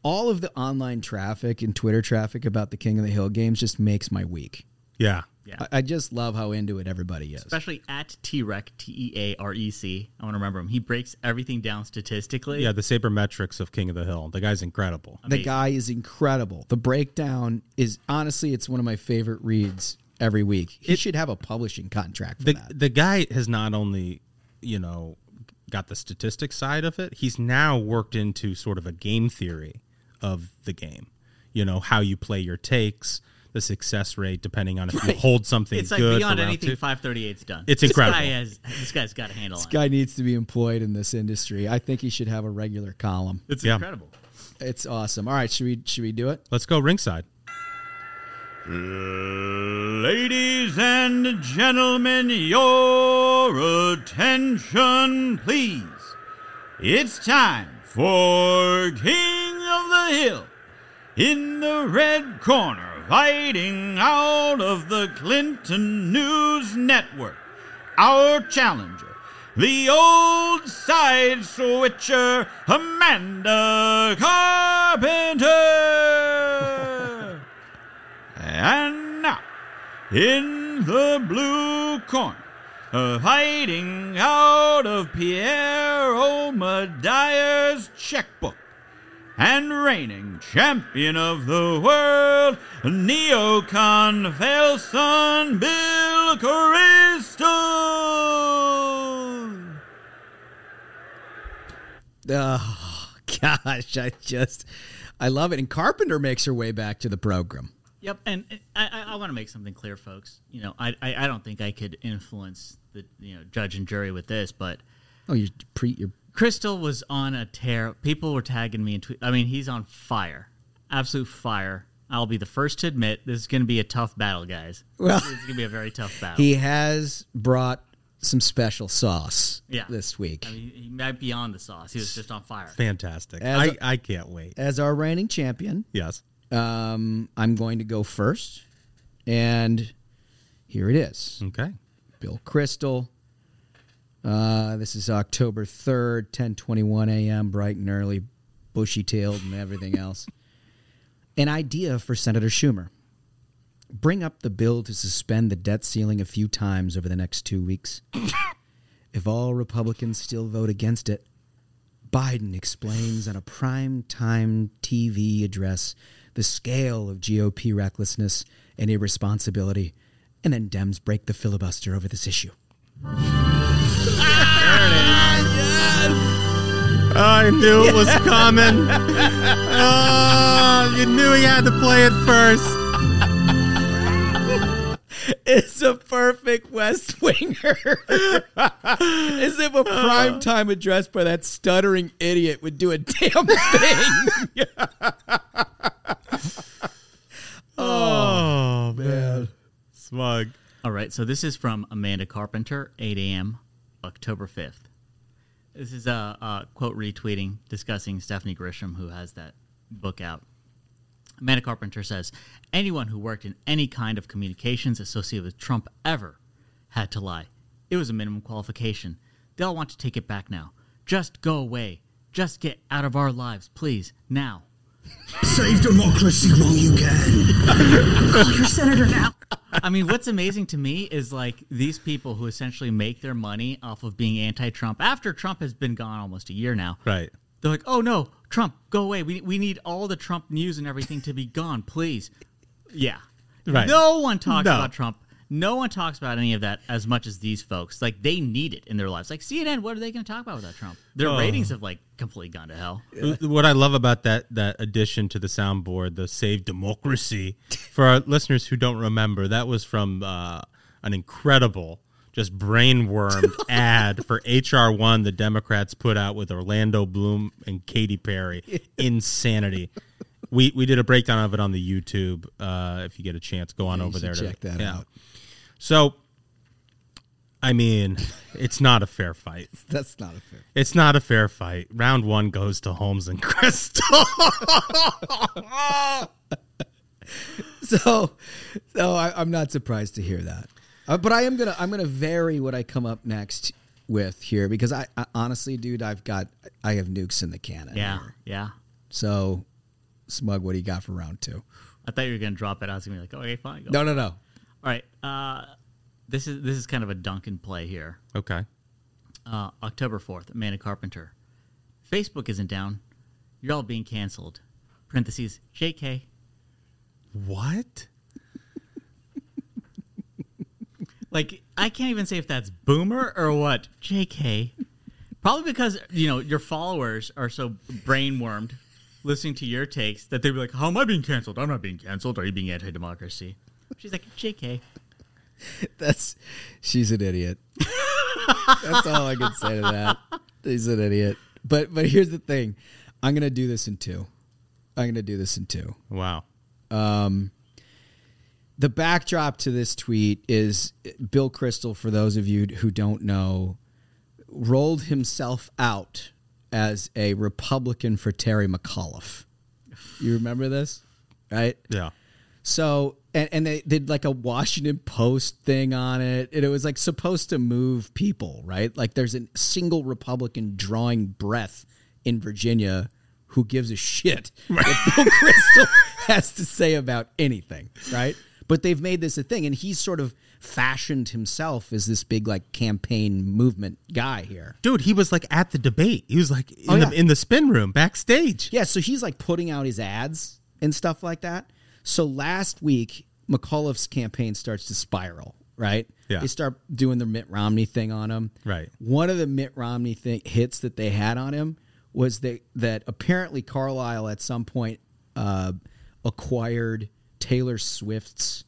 all of the online traffic and Twitter traffic about the King of the Hill games just makes my week. Yeah. Yeah. I, I just love how into it everybody is. Especially at T-Rec, T-E-A-R-E-C. I want to remember him. He breaks everything down statistically. Yeah, the sabermetrics of King of the Hill. The guy's incredible. The guy is incredible. The breakdown is honestly, it's one of my favorite reads every week. He should have a publishing contract for the that. the guy has not only you know got the statistics side of it he's now worked into sort of a game theory of the game you know how you play your takes the success rate depending on if you hold something It's like good beyond for round anything two. 538's done. It's This incredible. Guy has, this guy's got a handle This on guy needs to be employed in this industry. I think he should have a regular column. It's Yeah. incredible. It's awesome. All right, should we should we do it? let's go ringside Ladies and gentlemen, your attention, please. It's time for King of the Hill. In the red corner, fighting out of the Clinton News Network, our challenger, the old side switcher, Amanda Carpenter. And now, in the blue corner, uh, fighting out of Pierre Omidyar's checkbook, and reigning champion of the world, Neocon Felson Bill Kristol. Oh gosh, I just I love it. And Carpenter makes her way back to the program. Yep, and eh, I, I, I want to make something clear, folks. You know, I, I, I don't think I could influence the you know judge and jury with this, but Oh, you pre you're Kristol was on a tear. People were tagging me and tweet. I mean, he's on fire, absolute fire. I'll be the first to admit this is going to be a tough battle, guys. Well- it's going to be a very tough battle. he has brought some special sauce yeah, this week. I mean, he might be on the sauce. He was just on fire. fantastic As I, a- I can't wait As our reigning champion, yes um, I'm going to go first. And Here it is. Okay. Bill Kristol. Uh, this is October 3rd, 10:21 a.m., bright and early, bushy-tailed and everything else. An idea for Senator Schumer. Bring up the bill to suspend the debt ceiling a few times over the next 2 weeks. if all Republicans still vote against it, Biden explains on a prime time TV address the scale of GOP recklessness and irresponsibility, and then Dems break the filibuster over this issue. Ah, I knew it was coming. oh, you knew he had to play it first. It's a perfect West Winger. As if a primetime address by that stuttering idiot would do a damn thing. Oh, man. Smug. All right, so this is from Amanda Carpenter, 8 a.m., October 5th. This is a, a quote retweeting discussing Stephanie Grisham, who has that book out. Amanda Carpenter says anyone who worked in any kind of communications associated with Trump ever had to lie. It was a minimum qualification. They all want to take it back now. Just go away. Just get out of our lives, please, now. Save democracy while you can. Call your senator now. I mean, what's amazing to me is like these people who essentially make their money off of being anti-Trump after Trump has been gone almost a year now. Right. They're like, "Oh no, Trump, go away. We we need all the Trump news and everything to be gone, please." Yeah. Right. No one talks No. about Trump. No one talks about any of that as much as these folks. Like they need it in their lives. Like CNN, what are they going to talk about without Trump? Their Oh. ratings have like completely gone to hell. What I love about that that addition to the soundboard, the "Save Democracy," for our listeners who don't remember, that was from uh, an incredible, just brainwormed ad for HR one the Democrats put out with Orlando Bloom and Katy Perry. Insanity. We we did a breakdown of it on the YouTube. Uh, if you get a chance, go on Yeah, over should there to check that out. So, I mean, it's not a fair fight. That's not a fair. It's not a fair fight. Round one goes to Holmes and Kristol. so, so I, I'm not surprised to hear that. Uh, but I am gonna I'm gonna vary what I come up next with here because I, I honestly, dude, I've got I have nukes in the cannon. Yeah, here. yeah. So, smug, what do you got for round two? I thought you were going to drop it. I was going to be like, "Okay, fine." Go. No, no, no. All right. Uh, this is this is kind of a Duncan play here. okay. Uh, October fourth, Amanda Carpenter. Facebook isn't down. You're all being canceled. Parentheses. Jk. What? Like I can't even say if that's boomer or what. Jk. Probably because you know your followers are so brainwormed, listening to your takes that they'd be like, "How am I being canceled? I'm not being canceled. Are you being anti-democracy?" She's like, "Jk." That's she's an idiot. That's all I can say to that. She's an idiot. But but here's the thing. I'm gonna do this in two. I'm gonna do this in two. Wow. Um, the backdrop to this tweet is Bill Kristol. For those of you who don't know, rolled himself out as a Republican for Terry McAuliffe. You remember this, right? Yeah. So and, and they did like a Washington Post thing on it, and it was like supposed to move people, right? Like there's a single Republican drawing breath in Virginia who gives a shit what Bill Kristol has to say about anything, right? But they've made this a thing, and he's sort of fashioned himself as this big like campaign movement guy here. Dude, he was like at the debate. He was like in Oh, the in the spin room backstage. Yeah, so he's like putting out his ads and stuff like that. So last week, McAuliffe's campaign starts to spiral, right? Yeah. They start doing the Mitt Romney thing on him. Right. One of the Mitt Romney thing, hits that they had on him was that, that apparently Carlyle at some point uh, acquired Taylor Swift's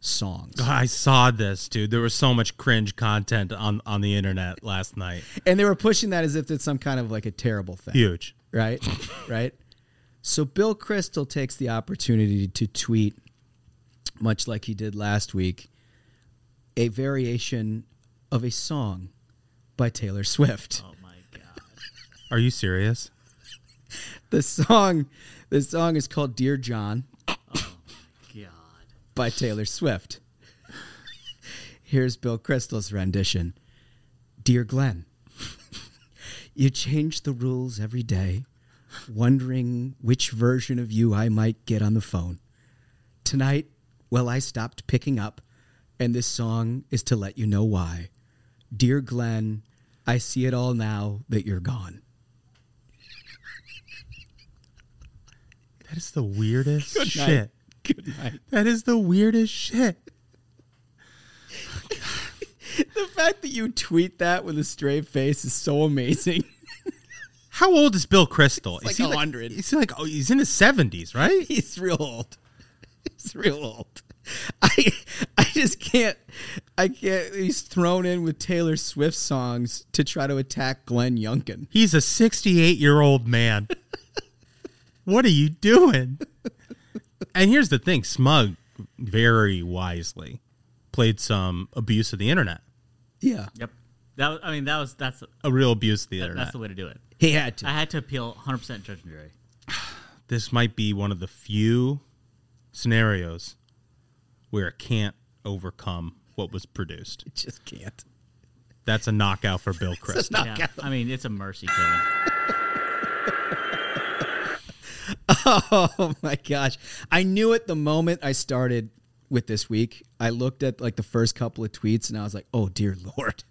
songs. I saw this, dude. There was so much cringe content on on the internet last night. And they were pushing that as if it's some kind of like a terrible thing. Huge. right? right? So Bill Kristol takes the opportunity to tweet, much like he did last week, a variation of a song by Taylor Swift. Oh my god. Are you serious? The song, the song is called "Dear John" oh, God. by Taylor Swift. Here's Bill Kristol's rendition. Dear Glenn, you change the rules every day, wondering which version of you I might get on the phone. Tonight, well, I stopped picking up, and this song is to let you know why. Dear Glenn, I see it all now that you're gone. That is the weirdest Good night. shit. Good night. That is the weirdest shit. The fact that you tweet that with a straight face is so amazing. How old is Bill Kristol? He's Is he like 100. He's like oh, he's in his seventies, right? He's real old. He's real old. I I just can't I can't he's thrown in with Taylor Swift songs to try to attack Glenn Youngkin. He's a sixty-eight-year-old man. what are you doing? And here's the thing: Smug very wisely played some abuse of the internet, Yeah. Yep. That I mean, that was that's a real abuse of the that- internet. that's the way to do it. He had to. I had to appeal 100 percent judge and jury. this might be one of the few scenarios where it can't overcome what was produced. It just can't. That's a knockout for Bill Kristol. Yeah, I mean, it's a mercy killing. Oh my gosh. I knew it the moment I started with this week. I looked at like the first couple of tweets and I was like, oh dear Lord.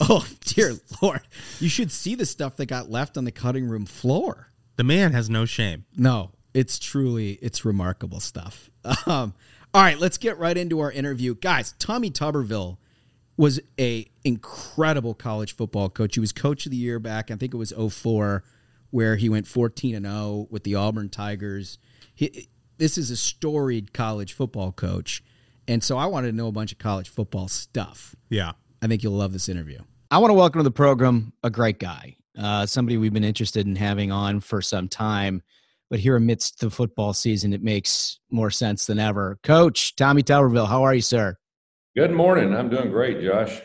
Oh dear Lord. You should see the stuff that got left on the cutting room floor. The man has no shame. No, it's truly it's remarkable stuff. Um, all right, let's get right into our interview, guys. Tommy Tuberville was a incredible college football coach. He was coach of the year back, I think it was 04, where he went 14 and 0 with the Auburn Tigers. He, this is a storied college football coach, and so I wanted to know a bunch of college football stuff. Yeah. I think you'll love this interview. I want to welcome to the program a great guy, uh, somebody we've been interested in having on for some time. But here amidst the football season, it makes more sense than ever. Coach Tommy Tuberville, how are you, sir? Good morning. I'm doing great, Josh.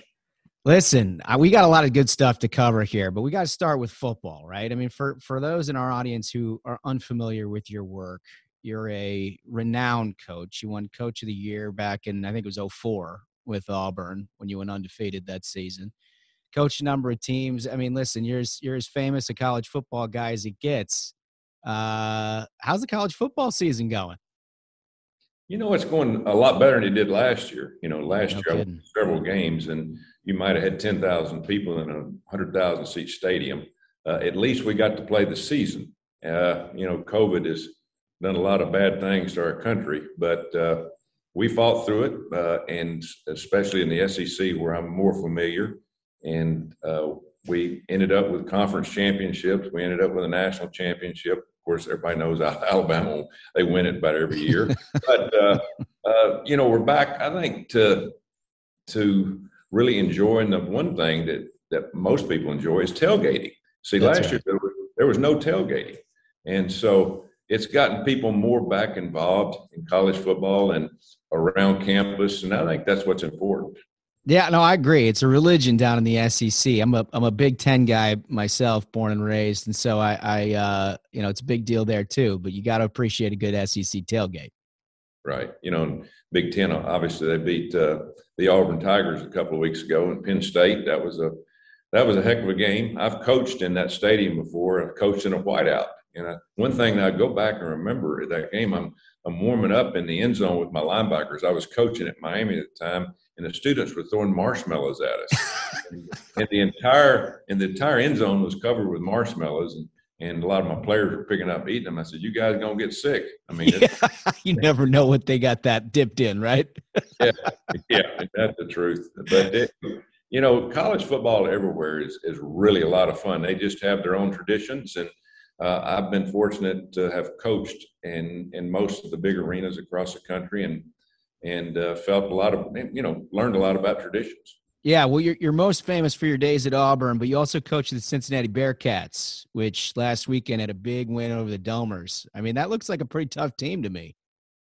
Listen, uh, we got a lot of good stuff to cover here, but we got to start with football, right? I mean, for for those in our audience who are unfamiliar with your work, you're a renowned coach. You won Coach of the Year back in I think it was 04 with Auburn when you went undefeated that season. Coached a number of teams. I mean, listen, you're as, you're as famous a college football guy as it gets. Uh, how's the college football season going? You know, it's going a lot better than it did last year. You know, last No year I kidding. won several games, and you might have had 10,000 people in a 100,000 seat stadium. Uh, at least we got to play the season. Uh, you know, COVID has done a lot of bad things to our country, but uh, we fought through it, uh, and especially in the SEC where I'm more familiar. And uh, we ended up with conference championships. We ended up with a national championship. Of course, everybody knows Alabama, they win it about every year. but, uh, uh, you know, we're back, I think, to, to really enjoying the one thing that, that most people enjoy is tailgating. See, That's last year there was, there was no tailgating. And so it's gotten people more back involved in college football and around campus. And I think that's what's important. Yeah, no, I agree. It's a religion down in the SEC. I'm a I'm a Big Ten guy myself, born and raised, and so I, I uh, you know, it's a big deal there too. But you got to appreciate a good SEC tailgate. Right. You know, Big Ten, obviously they beat uh, the Auburn Tigers a couple of weeks ago in Penn State. That was a that was a heck of a game. I've coached in that stadium before. I coached in a whiteout. And I, one thing that I go back and remember that game, I'm I'm warming up in the end zone with my linebackers. I was coaching at Miami at the time, and the students were throwing marshmallows at us. and, and the entire and the entire end zone was covered with marshmallows, and and a lot of my players were picking up eating them. I said, "You guys gonna get sick." I mean, it's, you never know what they got that dipped in, right? yeah, yeah, that's the truth. But it, you know, college football everywhere is is really a lot of fun. They just have their own traditions, and uh, I've been fortunate to have coached in in most of the big arenas across the country, and and uh, felt a lot of you know learned a lot about traditions. Yeah, well, you're you're most famous for your days at Auburn, but you also coached the Cincinnati Bearcats, which last weekend had a big win over the Domers. I mean, that looks like a pretty tough team to me.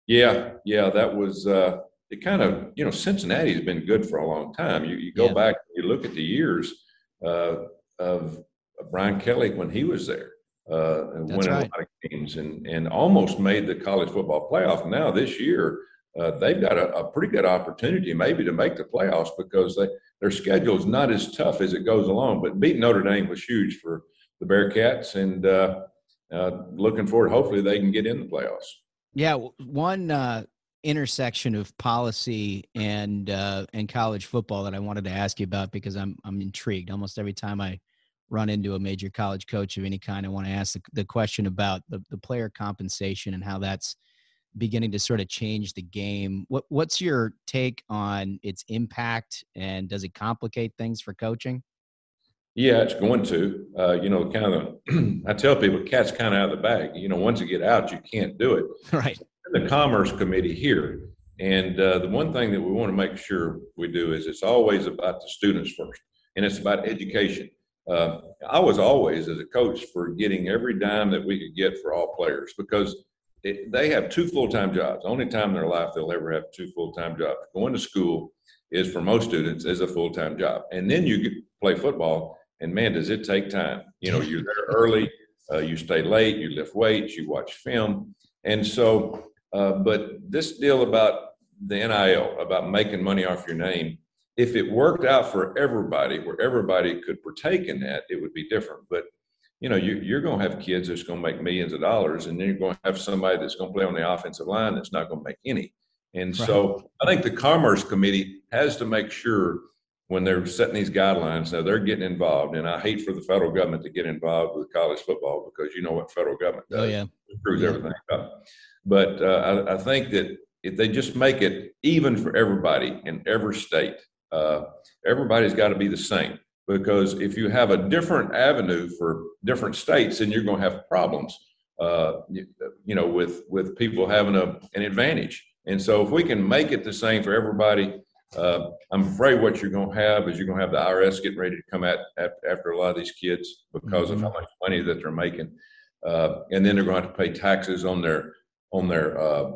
Yeah, yeah, that was uh, it. Kind of, you know, Cincinnati has been good for a long time. You you go Yeah. back, you look at the years uh, of Brian Kelly when he was there, uh, and That's winning right. a lot of games, and and almost made the college football playoff. Now this year, uh, they've got a, a, pretty good opportunity maybe to make the playoffs because they, their schedule is not as tough as it goes along. But beating Notre Dame was huge for the Bearcats, and uh, uh, looking forward. Hopefully, they can get in the playoffs. Yeah, one uh, intersection of policy and uh, and college football that I wanted to ask you about because I'm I'm intrigued. Almost every time I run into a major college coach of any kind, I want to ask the, the question about the, the player compensation and how that's beginning to sort of change the game. What what's your take on its impact and does it complicate things for coaching? Yeah, it's going to. Uh, you know, kind of. I tell people, cat's kind of out of the bag. You know, once you get out, you can't do it. Right. The Commerce Committee here, and uh, the one thing that we want to make sure we do is it's always about the students first, and it's about education. Uh, I was always, as a coach, for getting every dime that we could get for all players because it, they have two full time jobs. Only time in their life they'll ever have two full time jobs. Going to school is for most students is a full time job, and then you play football. And man, does it take time? You know, you're there early, uh, you stay late, you lift weights, you watch film, and so. Uh, but this deal about the NIL, about making money off your name, if it worked out for everybody, where everybody could partake in that, it would be different. But you know, you, you're going to have kids that's going to make millions of dollars, and then you're going to have somebody that's going to play on the offensive line that's not going to make any. And right. so I think the Commerce Committee has to make sure when they're setting these guidelines that they're getting involved. And I hate for the federal government to get involved with college football because you know what federal government oh, does. Oh, yeah. It screws yeah. everything up. But uh, I, I, think that if they just make it even for everybody in every state, uh, everybody's got to be the same because if you have a different avenue for different states, then you're going to have problems. Uh, you, you, know, with with people having a, an advantage. And so, if we can make it the same for everybody, uh, I'm afraid what you're going to have is you're going to have the IRS getting ready to come at, at after a lot of these kids because mm-hmm. of how much money that they're making, uh, and then they're going to have to pay taxes on their on their uh,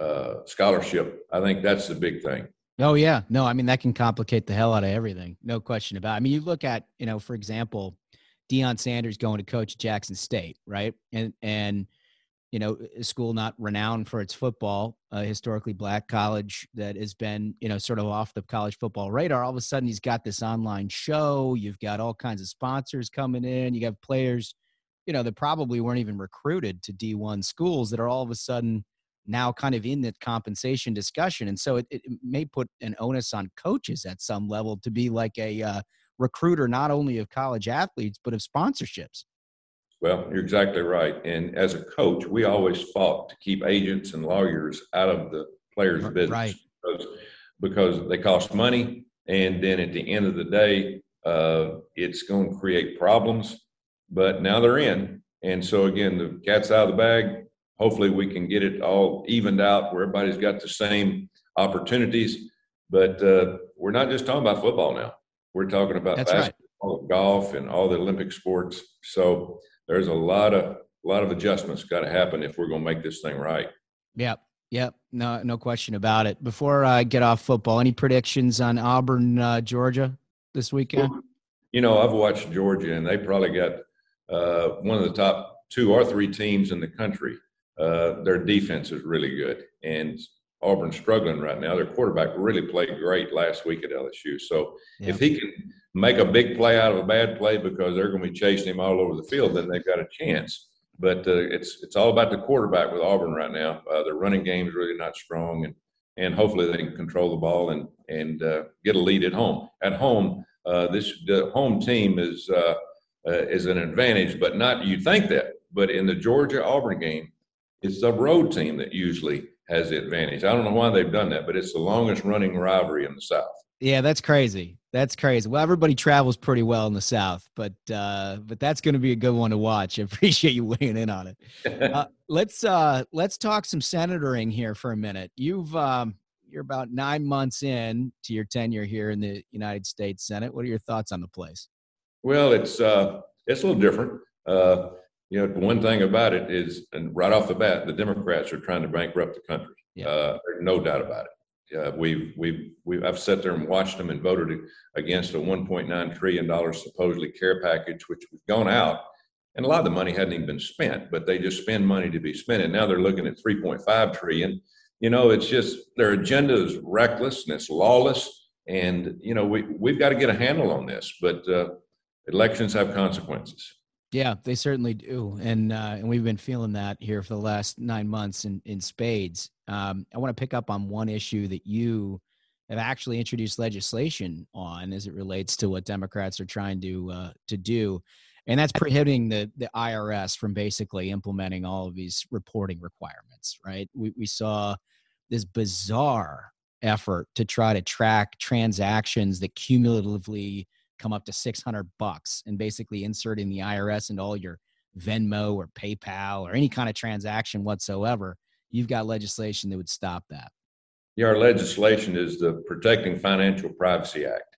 uh, scholarship. I think that's the big thing. Oh yeah, no, I mean that can complicate the hell out of everything, no question about. It. I mean, you look at you know, for example, Deion Sanders going to coach Jackson State, right? And and you know, a school not renowned for its football, a historically black college that has been you know sort of off the college football radar. All of a sudden, he's got this online show. You've got all kinds of sponsors coming in. You have players, you know, that probably weren't even recruited to D1 schools that are all of a sudden now kind of in the compensation discussion. And so it, it may put an onus on coaches at some level to be like a uh, recruiter, not only of college athletes, but of sponsorships. Well, you're exactly right. And as a coach, we always fought to keep agents and lawyers out of the players' business right. because, because they cost money. And then at the end of the day, uh, it's going to create problems. But now they're in. And so, again, the cat's out of the bag hopefully we can get it all evened out where everybody's got the same opportunities. But uh, we're not just talking about football now. We're talking about That's basketball, right. golf, and all the Olympic sports. So there's a lot of a lot of adjustments got to happen if we're going to make this thing right. Yep. Yep. No, no question about it. Before I get off football, any predictions on Auburn, uh, Georgia this weekend? You know, I've watched Georgia, and they probably got uh, one of the top two or three teams in the country uh, their defense is really good. And Auburn's struggling right now. Their quarterback really played great last week at LSU. So yeah. if he can make a big play out of a bad play because they're going to be chasing him all over the field, then they've got a chance. But uh, it's it's all about the quarterback with Auburn right now. Uh, their running game is really not strong, and and hopefully they can control the ball and and uh, get a lead at home. At home, uh, this the home team is uh, is an advantage, but not you think that. But in the Georgia Auburn game, it's the road team that usually has the advantage. I don't know why they've done that, but it's the longest running rivalry in the South. Yeah, that's crazy. That's crazy. Well, everybody travels pretty well in the South, but uh, but that's going to be a good one to watch. I appreciate you weighing in on it. Uh, let's uh, let's talk some senatoring here for a minute. You've um, you're about nine months in to your tenure here in the United States Senate. What are your thoughts on the place? Well, it's uh, it's a little different. Uh, you know, one thing about it is, and right off the bat, the Democrats are trying to bankrupt the country. Yeah. Uh, there's no doubt about it. Uh, we've, we've, we've, I've sat there and watched them and voted against a 1.9 trillion dollars supposedly care package, which was gone out, and a lot of the money hadn't even been spent, but they just spend money to be spent, and now they're looking at 3.5 trillion. you know, it's just their agenda is reckless and it's lawless. And, you know, we, we've got to get a handle on this, but uh, elections have consequences. Yeah, they certainly do, and uh, and we've been feeling that here for the last nine months in in spades. Um, I want to pick up on one issue that you have actually introduced legislation on as it relates to what Democrats are trying to uh, to do, and that's prohibiting the the IRS from basically implementing all of these reporting requirements. Right? We we saw this bizarre effort to try to track transactions that cumulatively come up to 600 bucks and basically inserting the IRS into all your Venmo or PayPal or any kind of transaction whatsoever, you've got legislation that would stop that. Yeah, our legislation is the Protecting Financial Privacy Act.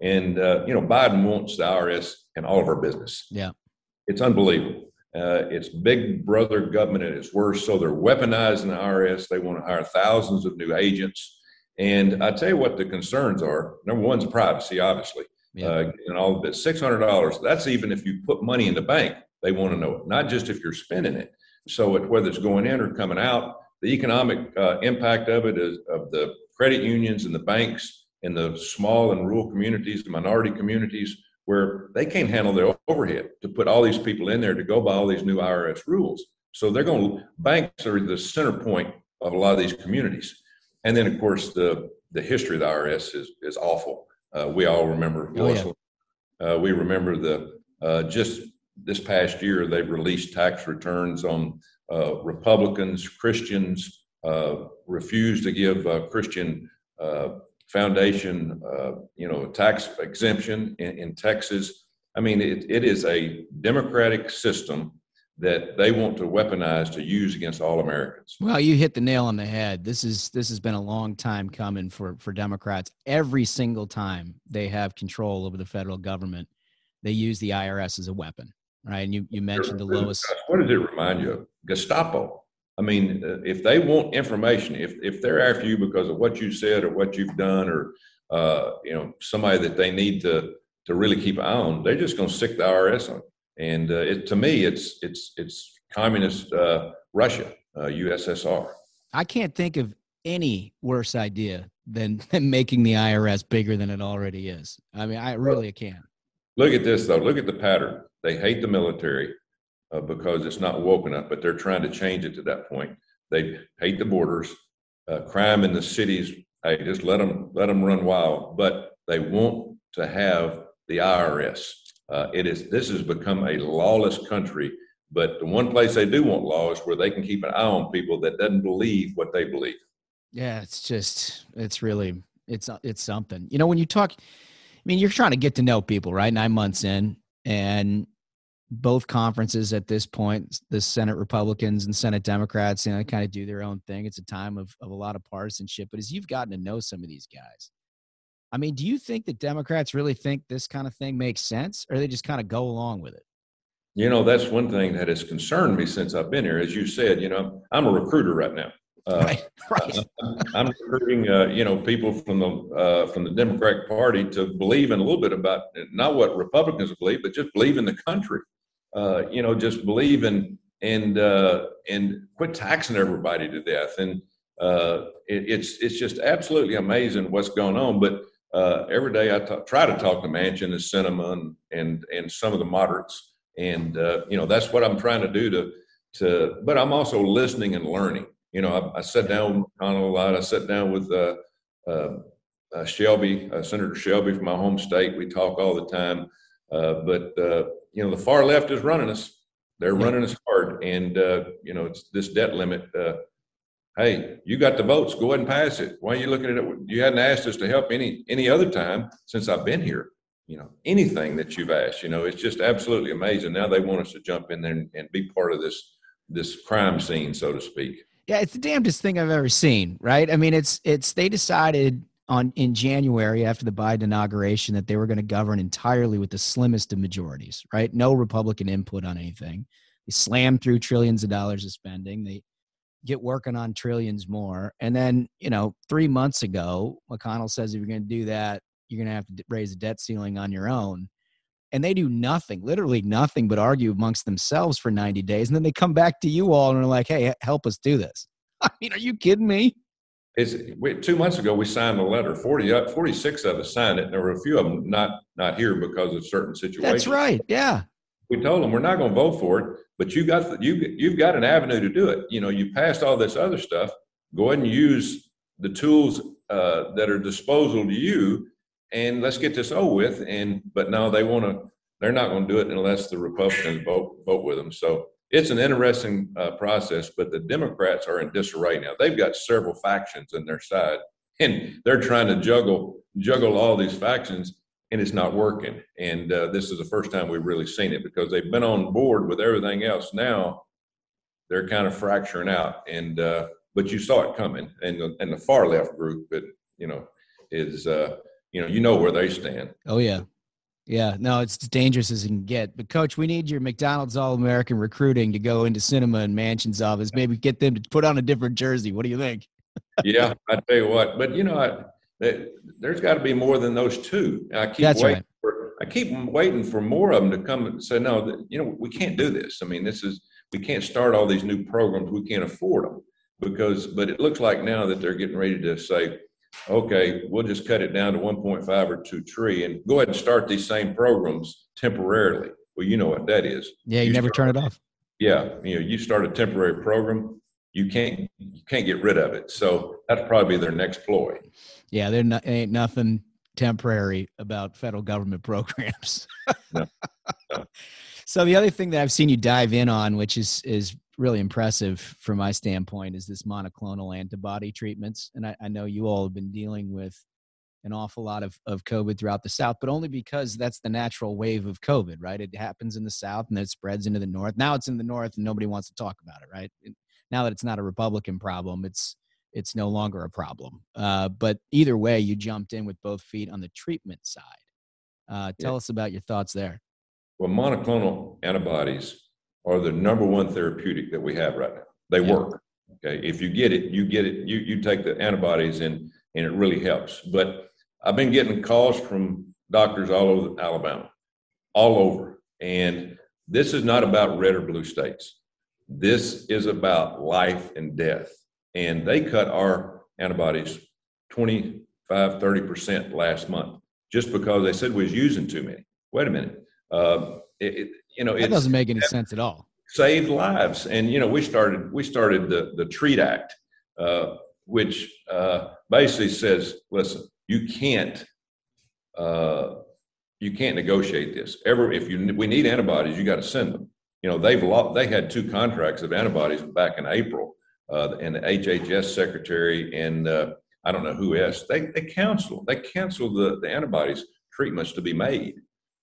And, uh, you know, Biden wants the IRS in all of our business. Yeah. It's unbelievable. Uh, it's big brother government at its worst. So they're weaponizing the IRS. They want to hire thousands of new agents. And I tell you what the concerns are. Number one's privacy, obviously yeah. uh, and all of it. Six hundred dollars. That's even if you put money in the bank. They want to know it, not just if you're spending it. So it, whether it's going in or coming out, the economic uh, impact of it is of the credit unions and the banks in the small and rural communities, the minority communities, where they can't handle their overhead to put all these people in there to go by all these new IRS rules. So they're going to banks are the center point of a lot of these communities. And then of course the the history of the IRS is is awful. Uh, we all remember. Oh, yeah. uh, we remember the uh, just this past year they released tax returns on uh, Republicans, Christians uh, refused to give Christian foundation, you know, tax exemption in, in Texas. I mean, it, it is a democratic system that they want to weaponize to use against all Americans. Well, you hit the nail on the head. This is this has been a long time coming for for Democrats. Every single time they have control over the federal government, they use the IRS as a weapon, right? And you you mentioned the lowest. What does it remind you of? Gestapo. I mean, uh, if they want information, if if they're after you because of what you said or what you've done, or uh, you know somebody that they need to to really keep an eye on, they're just going to stick the IRS on. And uh, it, to me, it's it's it's communist uh, Russia, uh, USSR. I can't think of any worse idea than, than making the IRS bigger than it already is. I mean, I really can't. Look at this though. Look at the pattern. They hate the military uh, because it's not woken up, but they're trying to change it to that point. They hate the borders, uh, crime in the cities. Hey, just let them let them run wild. But they want to have the IRS. Uh, it is this has become a lawless country. But the one place they do want law is where they can keep an eye on people that doesn't believe what they believe. Yeah, it's just it's really it's it's something. You know, when you talk, I mean, you're trying to get to know people, right? Nine months in, and both conferences at this point, the Senate Republicans and Senate Democrats, you know, kind of do their own thing. It's a time of, of a lot of partisanship. But as you've gotten to know some of these guys, I mean, do you think that Democrats really think this kind of thing makes sense, or they just kind of go along with it? You know, that's one thing that has concerned me since I've been here. As you said, you know, I'm a recruiter right now. Uh, right, right. I'm recruiting, uh, you know, people from the uh, from the Democratic Party to believe in a little bit about not what Republicans believe, but just believe in the country. Uh, you know, just believe in and uh, and quit taxing everybody to death. And uh, it, it's it's just absolutely amazing what's going on. But uh, every day I t- try to talk to Manchin and Sinema and, and, and some of the moderates. And, uh, you know, that's what I'm trying to do to, to, but I'm also listening and learning. You know, I, I sat down with McConnell a lot. I sat down with uh, uh, uh Shelby, uh, Senator Shelby from my home state. We talk all the time. but, you know, the far left is running us. They're running us hard. And, you know, it's this debt limit hey, you got the votes, go ahead and pass it. Why are you looking at it? You hadn't asked us to help any any other time since I've been here. You know, anything that you've asked, you know, it's just absolutely amazing. Now they want us to jump in there and, and be part of this this crime scene, so to speak. Yeah, it's the damnedest thing I've ever seen, right? I mean, it's it's they decided on in January after the Biden inauguration that they were going to govern entirely with the slimmest of majorities, right? No Republican input on anything. They slammed through trillions of dollars of spending. They get working on trillions more. And then, you know, three months ago, McConnell says if you're going to do that, you're going to have to raise the debt ceiling on your own. And they do nothing, literally nothing but argue amongst themselves for 90 days. And then they come back to you all and are like, hey, help us do this. I mean, are you kidding me? It's we, two months ago we signed a letter. 40, uh, 46 of us signed it, and there were a few of them not not here because of certain situations. That's right. Yeah. We told them we're not going to vote for it, but you got you you've got an avenue to do it. You know, you passed all this other stuff. Go ahead and use the tools uh, that are disposal to you, and let's get this over with. And but now they want to. They're not going to do it unless the Republicans vote vote with them. So it's an interesting uh, process, but the Democrats are in disarray now. They've got several factions in their side, and they're trying to juggle juggle all these factions, and it's not working. And uh, this is the first time we've really seen it because they've been on board with everything else. Now they're kind of fracturing out, and uh, but you saw it coming. And the, and the far left group that you know is uh, you know you know where they stand. Oh yeah. Yeah, no, it's as dangerous as it can get. But coach, we need your McDonald's All American recruiting to go into Sinema and Manchin's office. Maybe get them to put on a different jersey. What do you think? yeah, I tell you what. But you know, I, there's got to be more than those two. I keep That's waiting right. for. I keep waiting for more of them to come and say, no, you know, we can't do this. I mean, this is we can't start all these new programs. We can't afford them because. But it looks like now that they're getting ready to say, okay, we'll just cut it down to 1.5 or 2 tree and go ahead and start these same programs temporarily. Well, you know what that is. Yeah, you, never start- turn it off. Yeah, you know, you start a temporary program, you can't you can't get rid of it. So that's probably their next ploy. Yeah, there no, ain't nothing temporary about federal government programs. so the other thing that I've seen you dive in on, which is is really impressive from my standpoint, is this monoclonal antibody treatments. And I, I know you all have been dealing with an awful lot of, of COVID throughout the South, but only because that's the natural wave of COVID, right? It happens in the South and then it spreads into the North. Now it's in the North and nobody wants to talk about it, right? Now that it's not a Republican problem, it's it's no longer a problem. Uh, but either way, you jumped in with both feet on the treatment side. Uh, tell us about your thoughts there. Well, monoclonal antibodies are the number one therapeutic that we have right now. They work. Okay, if you get it, you get it. You you take the antibodies and and it really helps. But I've been getting calls from doctors all over Alabama, all over, and this is not about red or blue states. This is about life and death. And they cut our antibodies 25, 30% last month just because they said we was using too many. Wait a minute. Uh, it, it- you know, it doesn't make any sense at all. saved lives. And, you know, we started, we started the, the Treat Act, uh, which uh, basically says, listen, you can't, uh, you can't negotiate this. Ever, if you, we need antibodies, you got to send them. You know, they've lost, they had two contracts of antibodies back in April, uh, and the HHS secretary and, uh, I don't know who else, they, they canceled, they canceled the, the antibodies treatments to be made.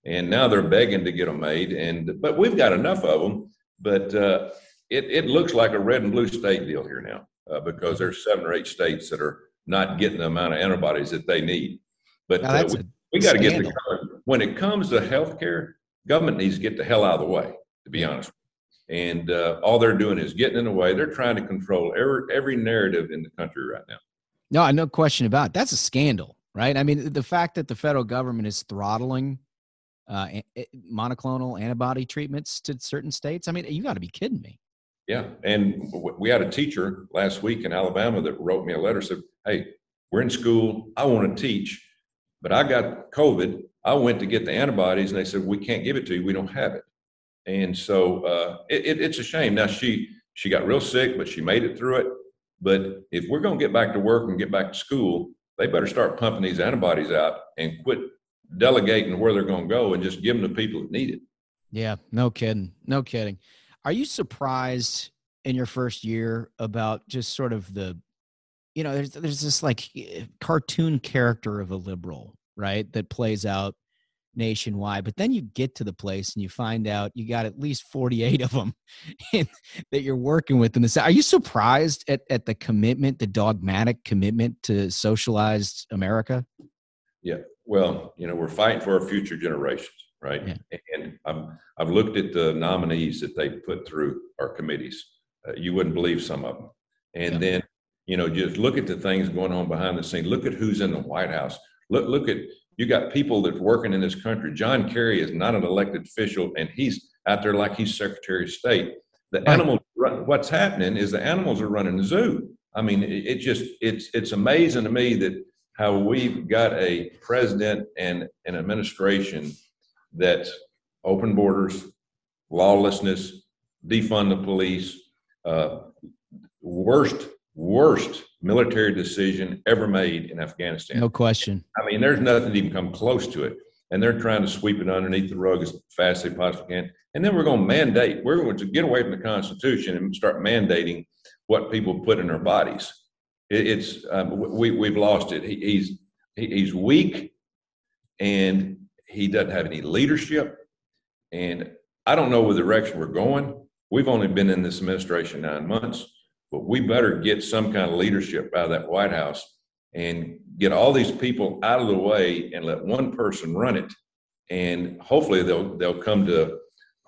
And now they're begging to get them made. And, but we've got enough of them, but, uh, it, it looks like a red and blue state deal here now, uh, because there's seven or eight states that are not getting the amount of antibodies that they need. But uh, we, we got to get the when it comes to healthcare, government needs to get the hell out of the way. To be honest, and uh, all they're doing is getting in the way. They're trying to control every every narrative in the country right now. No, no question about it. That's a scandal, right? I mean, the fact that the federal government is throttling uh, monoclonal antibody treatments to certain states. I mean, you got to be kidding me. Yeah, and we had a teacher last week in Alabama that wrote me a letter said, "Hey, we're in school. I want to teach, but I got COVID. I went to get the antibodies, and they said we can't give it to you. We don't have it." And so uh, it, it, it's a shame. Now she she got real sick, but she made it through it. But if we're going to get back to work and get back to school, they better start pumping these antibodies out and quit delegating where they're going to go and just give them to people that need it. Yeah, no kidding. No kidding. Are you surprised in your first year about just sort of the, you know, there's there's this like cartoon character of a liberal, right, that plays out nationwide. But then you get to the place and you find out you got at least 48 of them that you're working with in the South. Are you surprised at, at the commitment, the dogmatic commitment to socialized America? Yeah. Well, you know, we're fighting for our future generations, right? And I'm, I've looked at the nominees that they put through our committees. Uh, you wouldn't believe some of them. And then, you know, just look at the things going on behind the scenes. Look at who's in the White House. Look, look at you got people that's working in this country. John Kerry is not an elected official, and he's out there like he's Secretary of State. The animals, what's happening is the animals are running the zoo. I mean, it, it just it's it's amazing to me that how we've got a president and an administration that's open borders, lawlessness, defund the police, uh, worst worst military decision ever made in Afghanistan. No question. I mean, there's nothing to even come close to it. And they're trying to sweep it underneath the rug as fast as they possibly can. And then we're going to mandate, we're going to get away from the Constitution and start mandating what people put in their bodies. It, it's, um, we, we've lost it. He, he's, he, he's weak and he doesn't have any leadership. And I don't know where the direction we're going. We've only been in this administration nine months but we better get some kind of leadership out of that White House and get all these people out of the way and let one person run it. And hopefully they'll they'll come to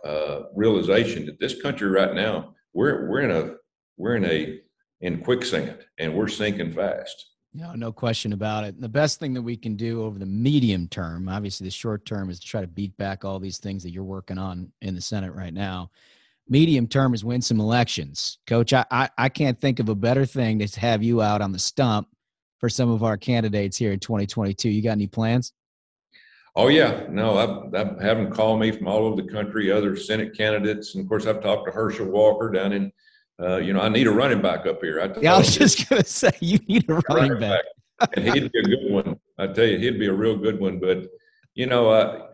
uh, realization that this country right now we're we're in a we're in a in quicksand and we're sinking fast. No, no question about it. The best thing that we can do over the medium term, obviously the short term, is to try to beat back all these things that you're working on in the Senate right now medium term is win some elections. Coach, I, I, I can't think of a better thing to have you out on the stump for some of our candidates here in 2022. You got any plans? Oh yeah, no, I've, I've had them call me from all over the country, other Senate candidates, and of course I've talked to Herschel Walker down in, uh, you know, I need a running back up here. I yeah, I was just gonna say you need a running, running back. back. and he'd be a good one. I tell you, he'd be a real good one. But you know, uh,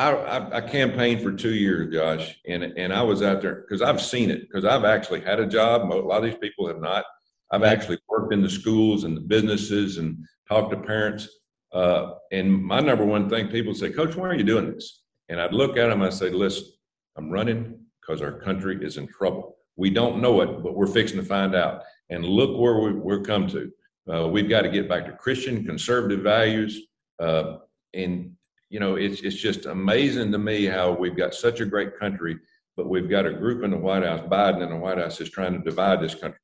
I, I, I, campaigned for two years, Josh, and and I was out there because I've seen it because I've actually had a job. A lot of these people have not. I've actually worked in the schools and the businesses and talked to parents. Uh, and my number one thing, people say, Coach, why are you doing this? And I'd look at them and I'd say, Listen, I'm running because our country is in trouble. We don't know it, but we're fixing to find out. And look where we, we're come to. Uh, we've got to get back to Christian conservative values. Uh, and you know, it's it's just amazing to me how we've got such a great country, but we've got a group in the White House, Biden in the White House, is trying to divide this country.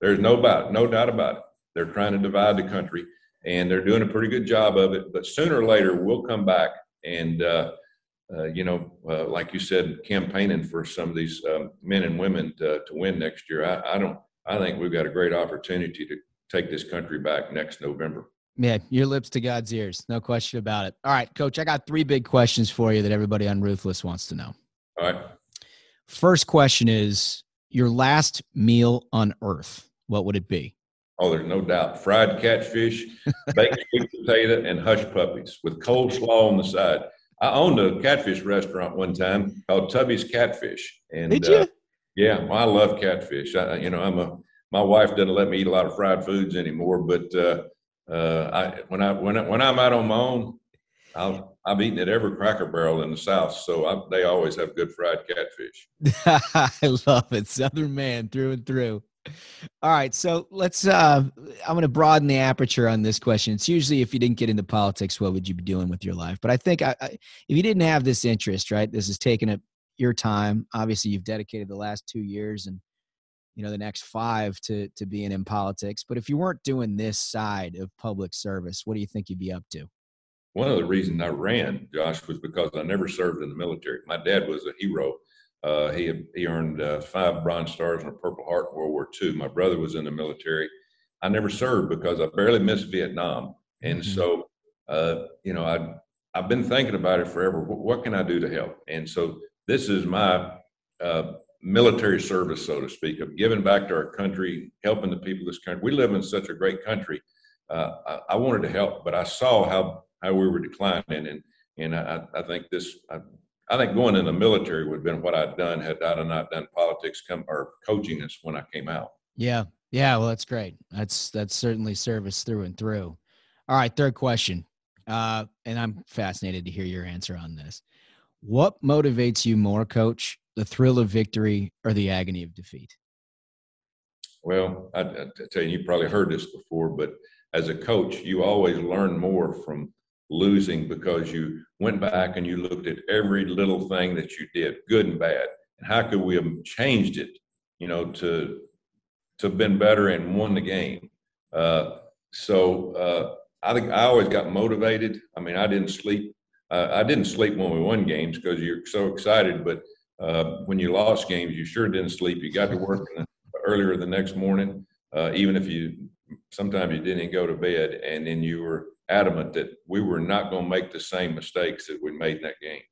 There's no about no doubt about it. They're trying to divide the country, and they're doing a pretty good job of it. But sooner or later, we'll come back and. Uh, uh, you know, uh, like you said, campaigning for some of these um, men and women to, to win next year. I, I, don't. I think we've got a great opportunity to take this country back next November. Yeah, your lips to God's ears. No question about it. All right, coach, I got three big questions for you that everybody on Ruthless wants to know. All right. First question is your last meal on earth. What would it be? Oh, there's no doubt. Fried catfish, baked sweet potato, and hush puppies with coleslaw on the side. I owned a catfish restaurant one time called Tubby's Catfish. And Did you? Uh, yeah, well, I love catfish. I, you know, I'm a my wife doesn't let me eat a lot of fried foods anymore, but uh, uh, I when I when I, when I'm out on my own, i have eaten at every Cracker Barrel in the South, so I, they always have good fried catfish. I love it, Southern man through and through. All right, so let's. Uh, I'm going to broaden the aperture on this question. It's usually if you didn't get into politics, what would you be doing with your life? But I think I, I, if you didn't have this interest, right, this has taken up your time. Obviously, you've dedicated the last two years and you know the next five to to being in politics but if you weren't doing this side of public service what do you think you'd be up to? One of the reasons i ran josh was because i never served in the military. My dad was a hero. Uh, he had, he earned uh, five bronze stars and a purple heart in world war ii my brother was in the military. I never served because i barely missed vietnam. And mm-hmm. so uh, you know i i've been thinking about it forever. What, what, can i do to help? And so this is my uh, military service, so to speak, of giving back to our country, helping the people of this country. We live in such a great country. Uh, I, I, wanted to help, but I saw how how we were declining, and and I, I think this. I, I think going in the military would have been what I'd done had I not done politics come or coaching us when I came out. Yeah, yeah. Well, that's great. That's that's certainly service through and through. All right, third question, uh, and I'm fascinated to hear your answer on this. What motivates you more, Coach, the thrill of victory or the agony of defeat? Well, I, I tell you, you probably heard this before, but as a coach, you always learn more from losing because you went back and you looked at every little thing that you did, good and bad, and how could we have changed it, you know, to to have been better and won the game. Uh, so uh, I think I always got motivated. I mean, I didn't sleep. Uh, I didn't sleep when we won games because you're so excited, but uh, when you lost games, you sure didn't sleep. You got to work earlier the next morning. uh, even if you sometimes you didn't go to bed, and then you were adamant that we were not going to make the same mistakes that we made in that game.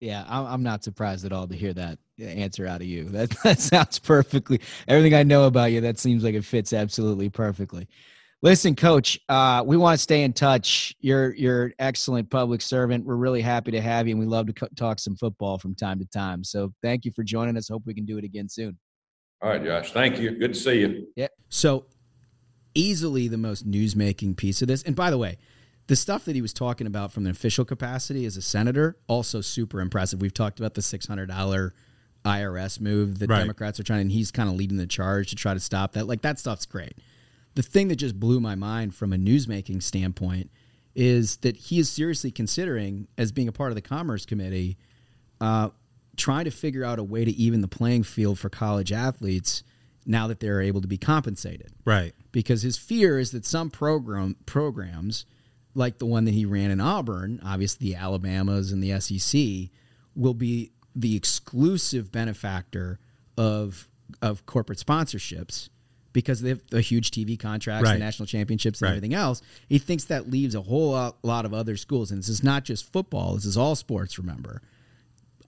Yeah, I'm I'm not surprised at all to hear that answer out of you. That that sounds perfectly. Everything I know about you, that seems like it fits absolutely perfectly. Listen, Coach, uh, we want to stay in touch. You're you're an excellent public servant. We're really happy to have you, and we love to co- talk some football from time to time. So thank you for joining us. Hope we can do it again soon. All right, Josh. Thank you. Good to see you. Yeah. So easily the most newsmaking piece of this. And by the way, the stuff that he was talking about from the official capacity as a senator also super impressive. We've talked about the six hundred dollar IRS move that Right. Democrats are trying, and he's kind of leading the charge to try to stop that. Like that stuff's great. The thing that just blew my mind from a newsmaking standpoint is that he is seriously considering, as being a part of the Commerce Committee, uh, trying to figure out a way to even the playing field for college athletes now that they're able to be compensated Right. because his fear is that some program programs like the one that he ran in Auburn, obviously the Alabamas and the SEC, will be the exclusive benefactor of of corporate sponsorships because they have the huge TV contracts, Right. the national championships, and Right. everything else. He thinks that leaves a whole lot, lot of other schools, and this is not just football; this is all sports. Remember,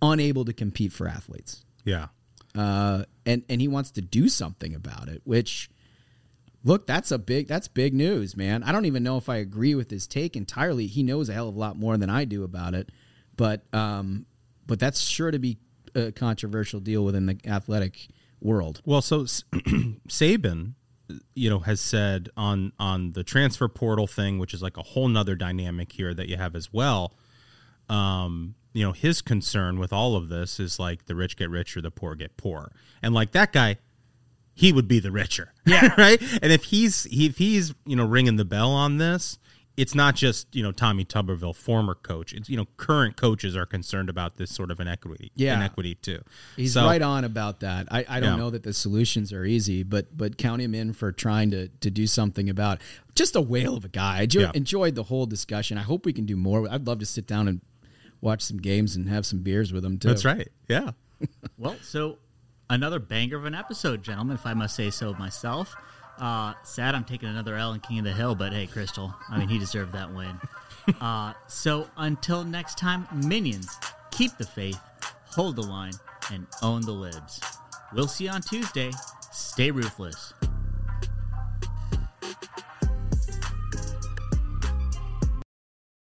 unable to compete for athletes Yeah. uh, and and he wants to do something about it. Which, look, that's a big that's big news, man. I don't even know if I agree with his take entirely. He knows a hell of a lot more than I do about it, but um, but that's sure to be a controversial deal within the athletic world. Well, so S- Saban, you know, has said on on the transfer portal thing, which is like a whole nother dynamic here that you have as well. Um, you know, his concern with all of this is like the rich get richer, the poor get poor, and like that guy, he would be the richer, yeah, right. And if he's if he's you know ringing the bell on this, it's not just you know Tommy Tuberville, former coach. It's you know current coaches are concerned about this sort of inequity, Yeah. inequity too. He's So- right on about that. I, I don't Yeah. know that the solutions are easy, but but count him in for trying to to do something about. It. Just a whale of a guy. I enjoy, Yeah. enjoyed the whole discussion. I hope we can do more. I'd love to sit down and watch some games and have some beers with him too. That's right. Yeah. Well, so another banger of an episode, gentlemen, if I must say so myself. Uh, sad I'm taking another L in King of the Hill, but hey, Kristol, I mean, he deserved that win. Uh, so until next time, minions, keep the faith, hold the line, and own the libs. We'll see you on Tuesday. Stay ruthless.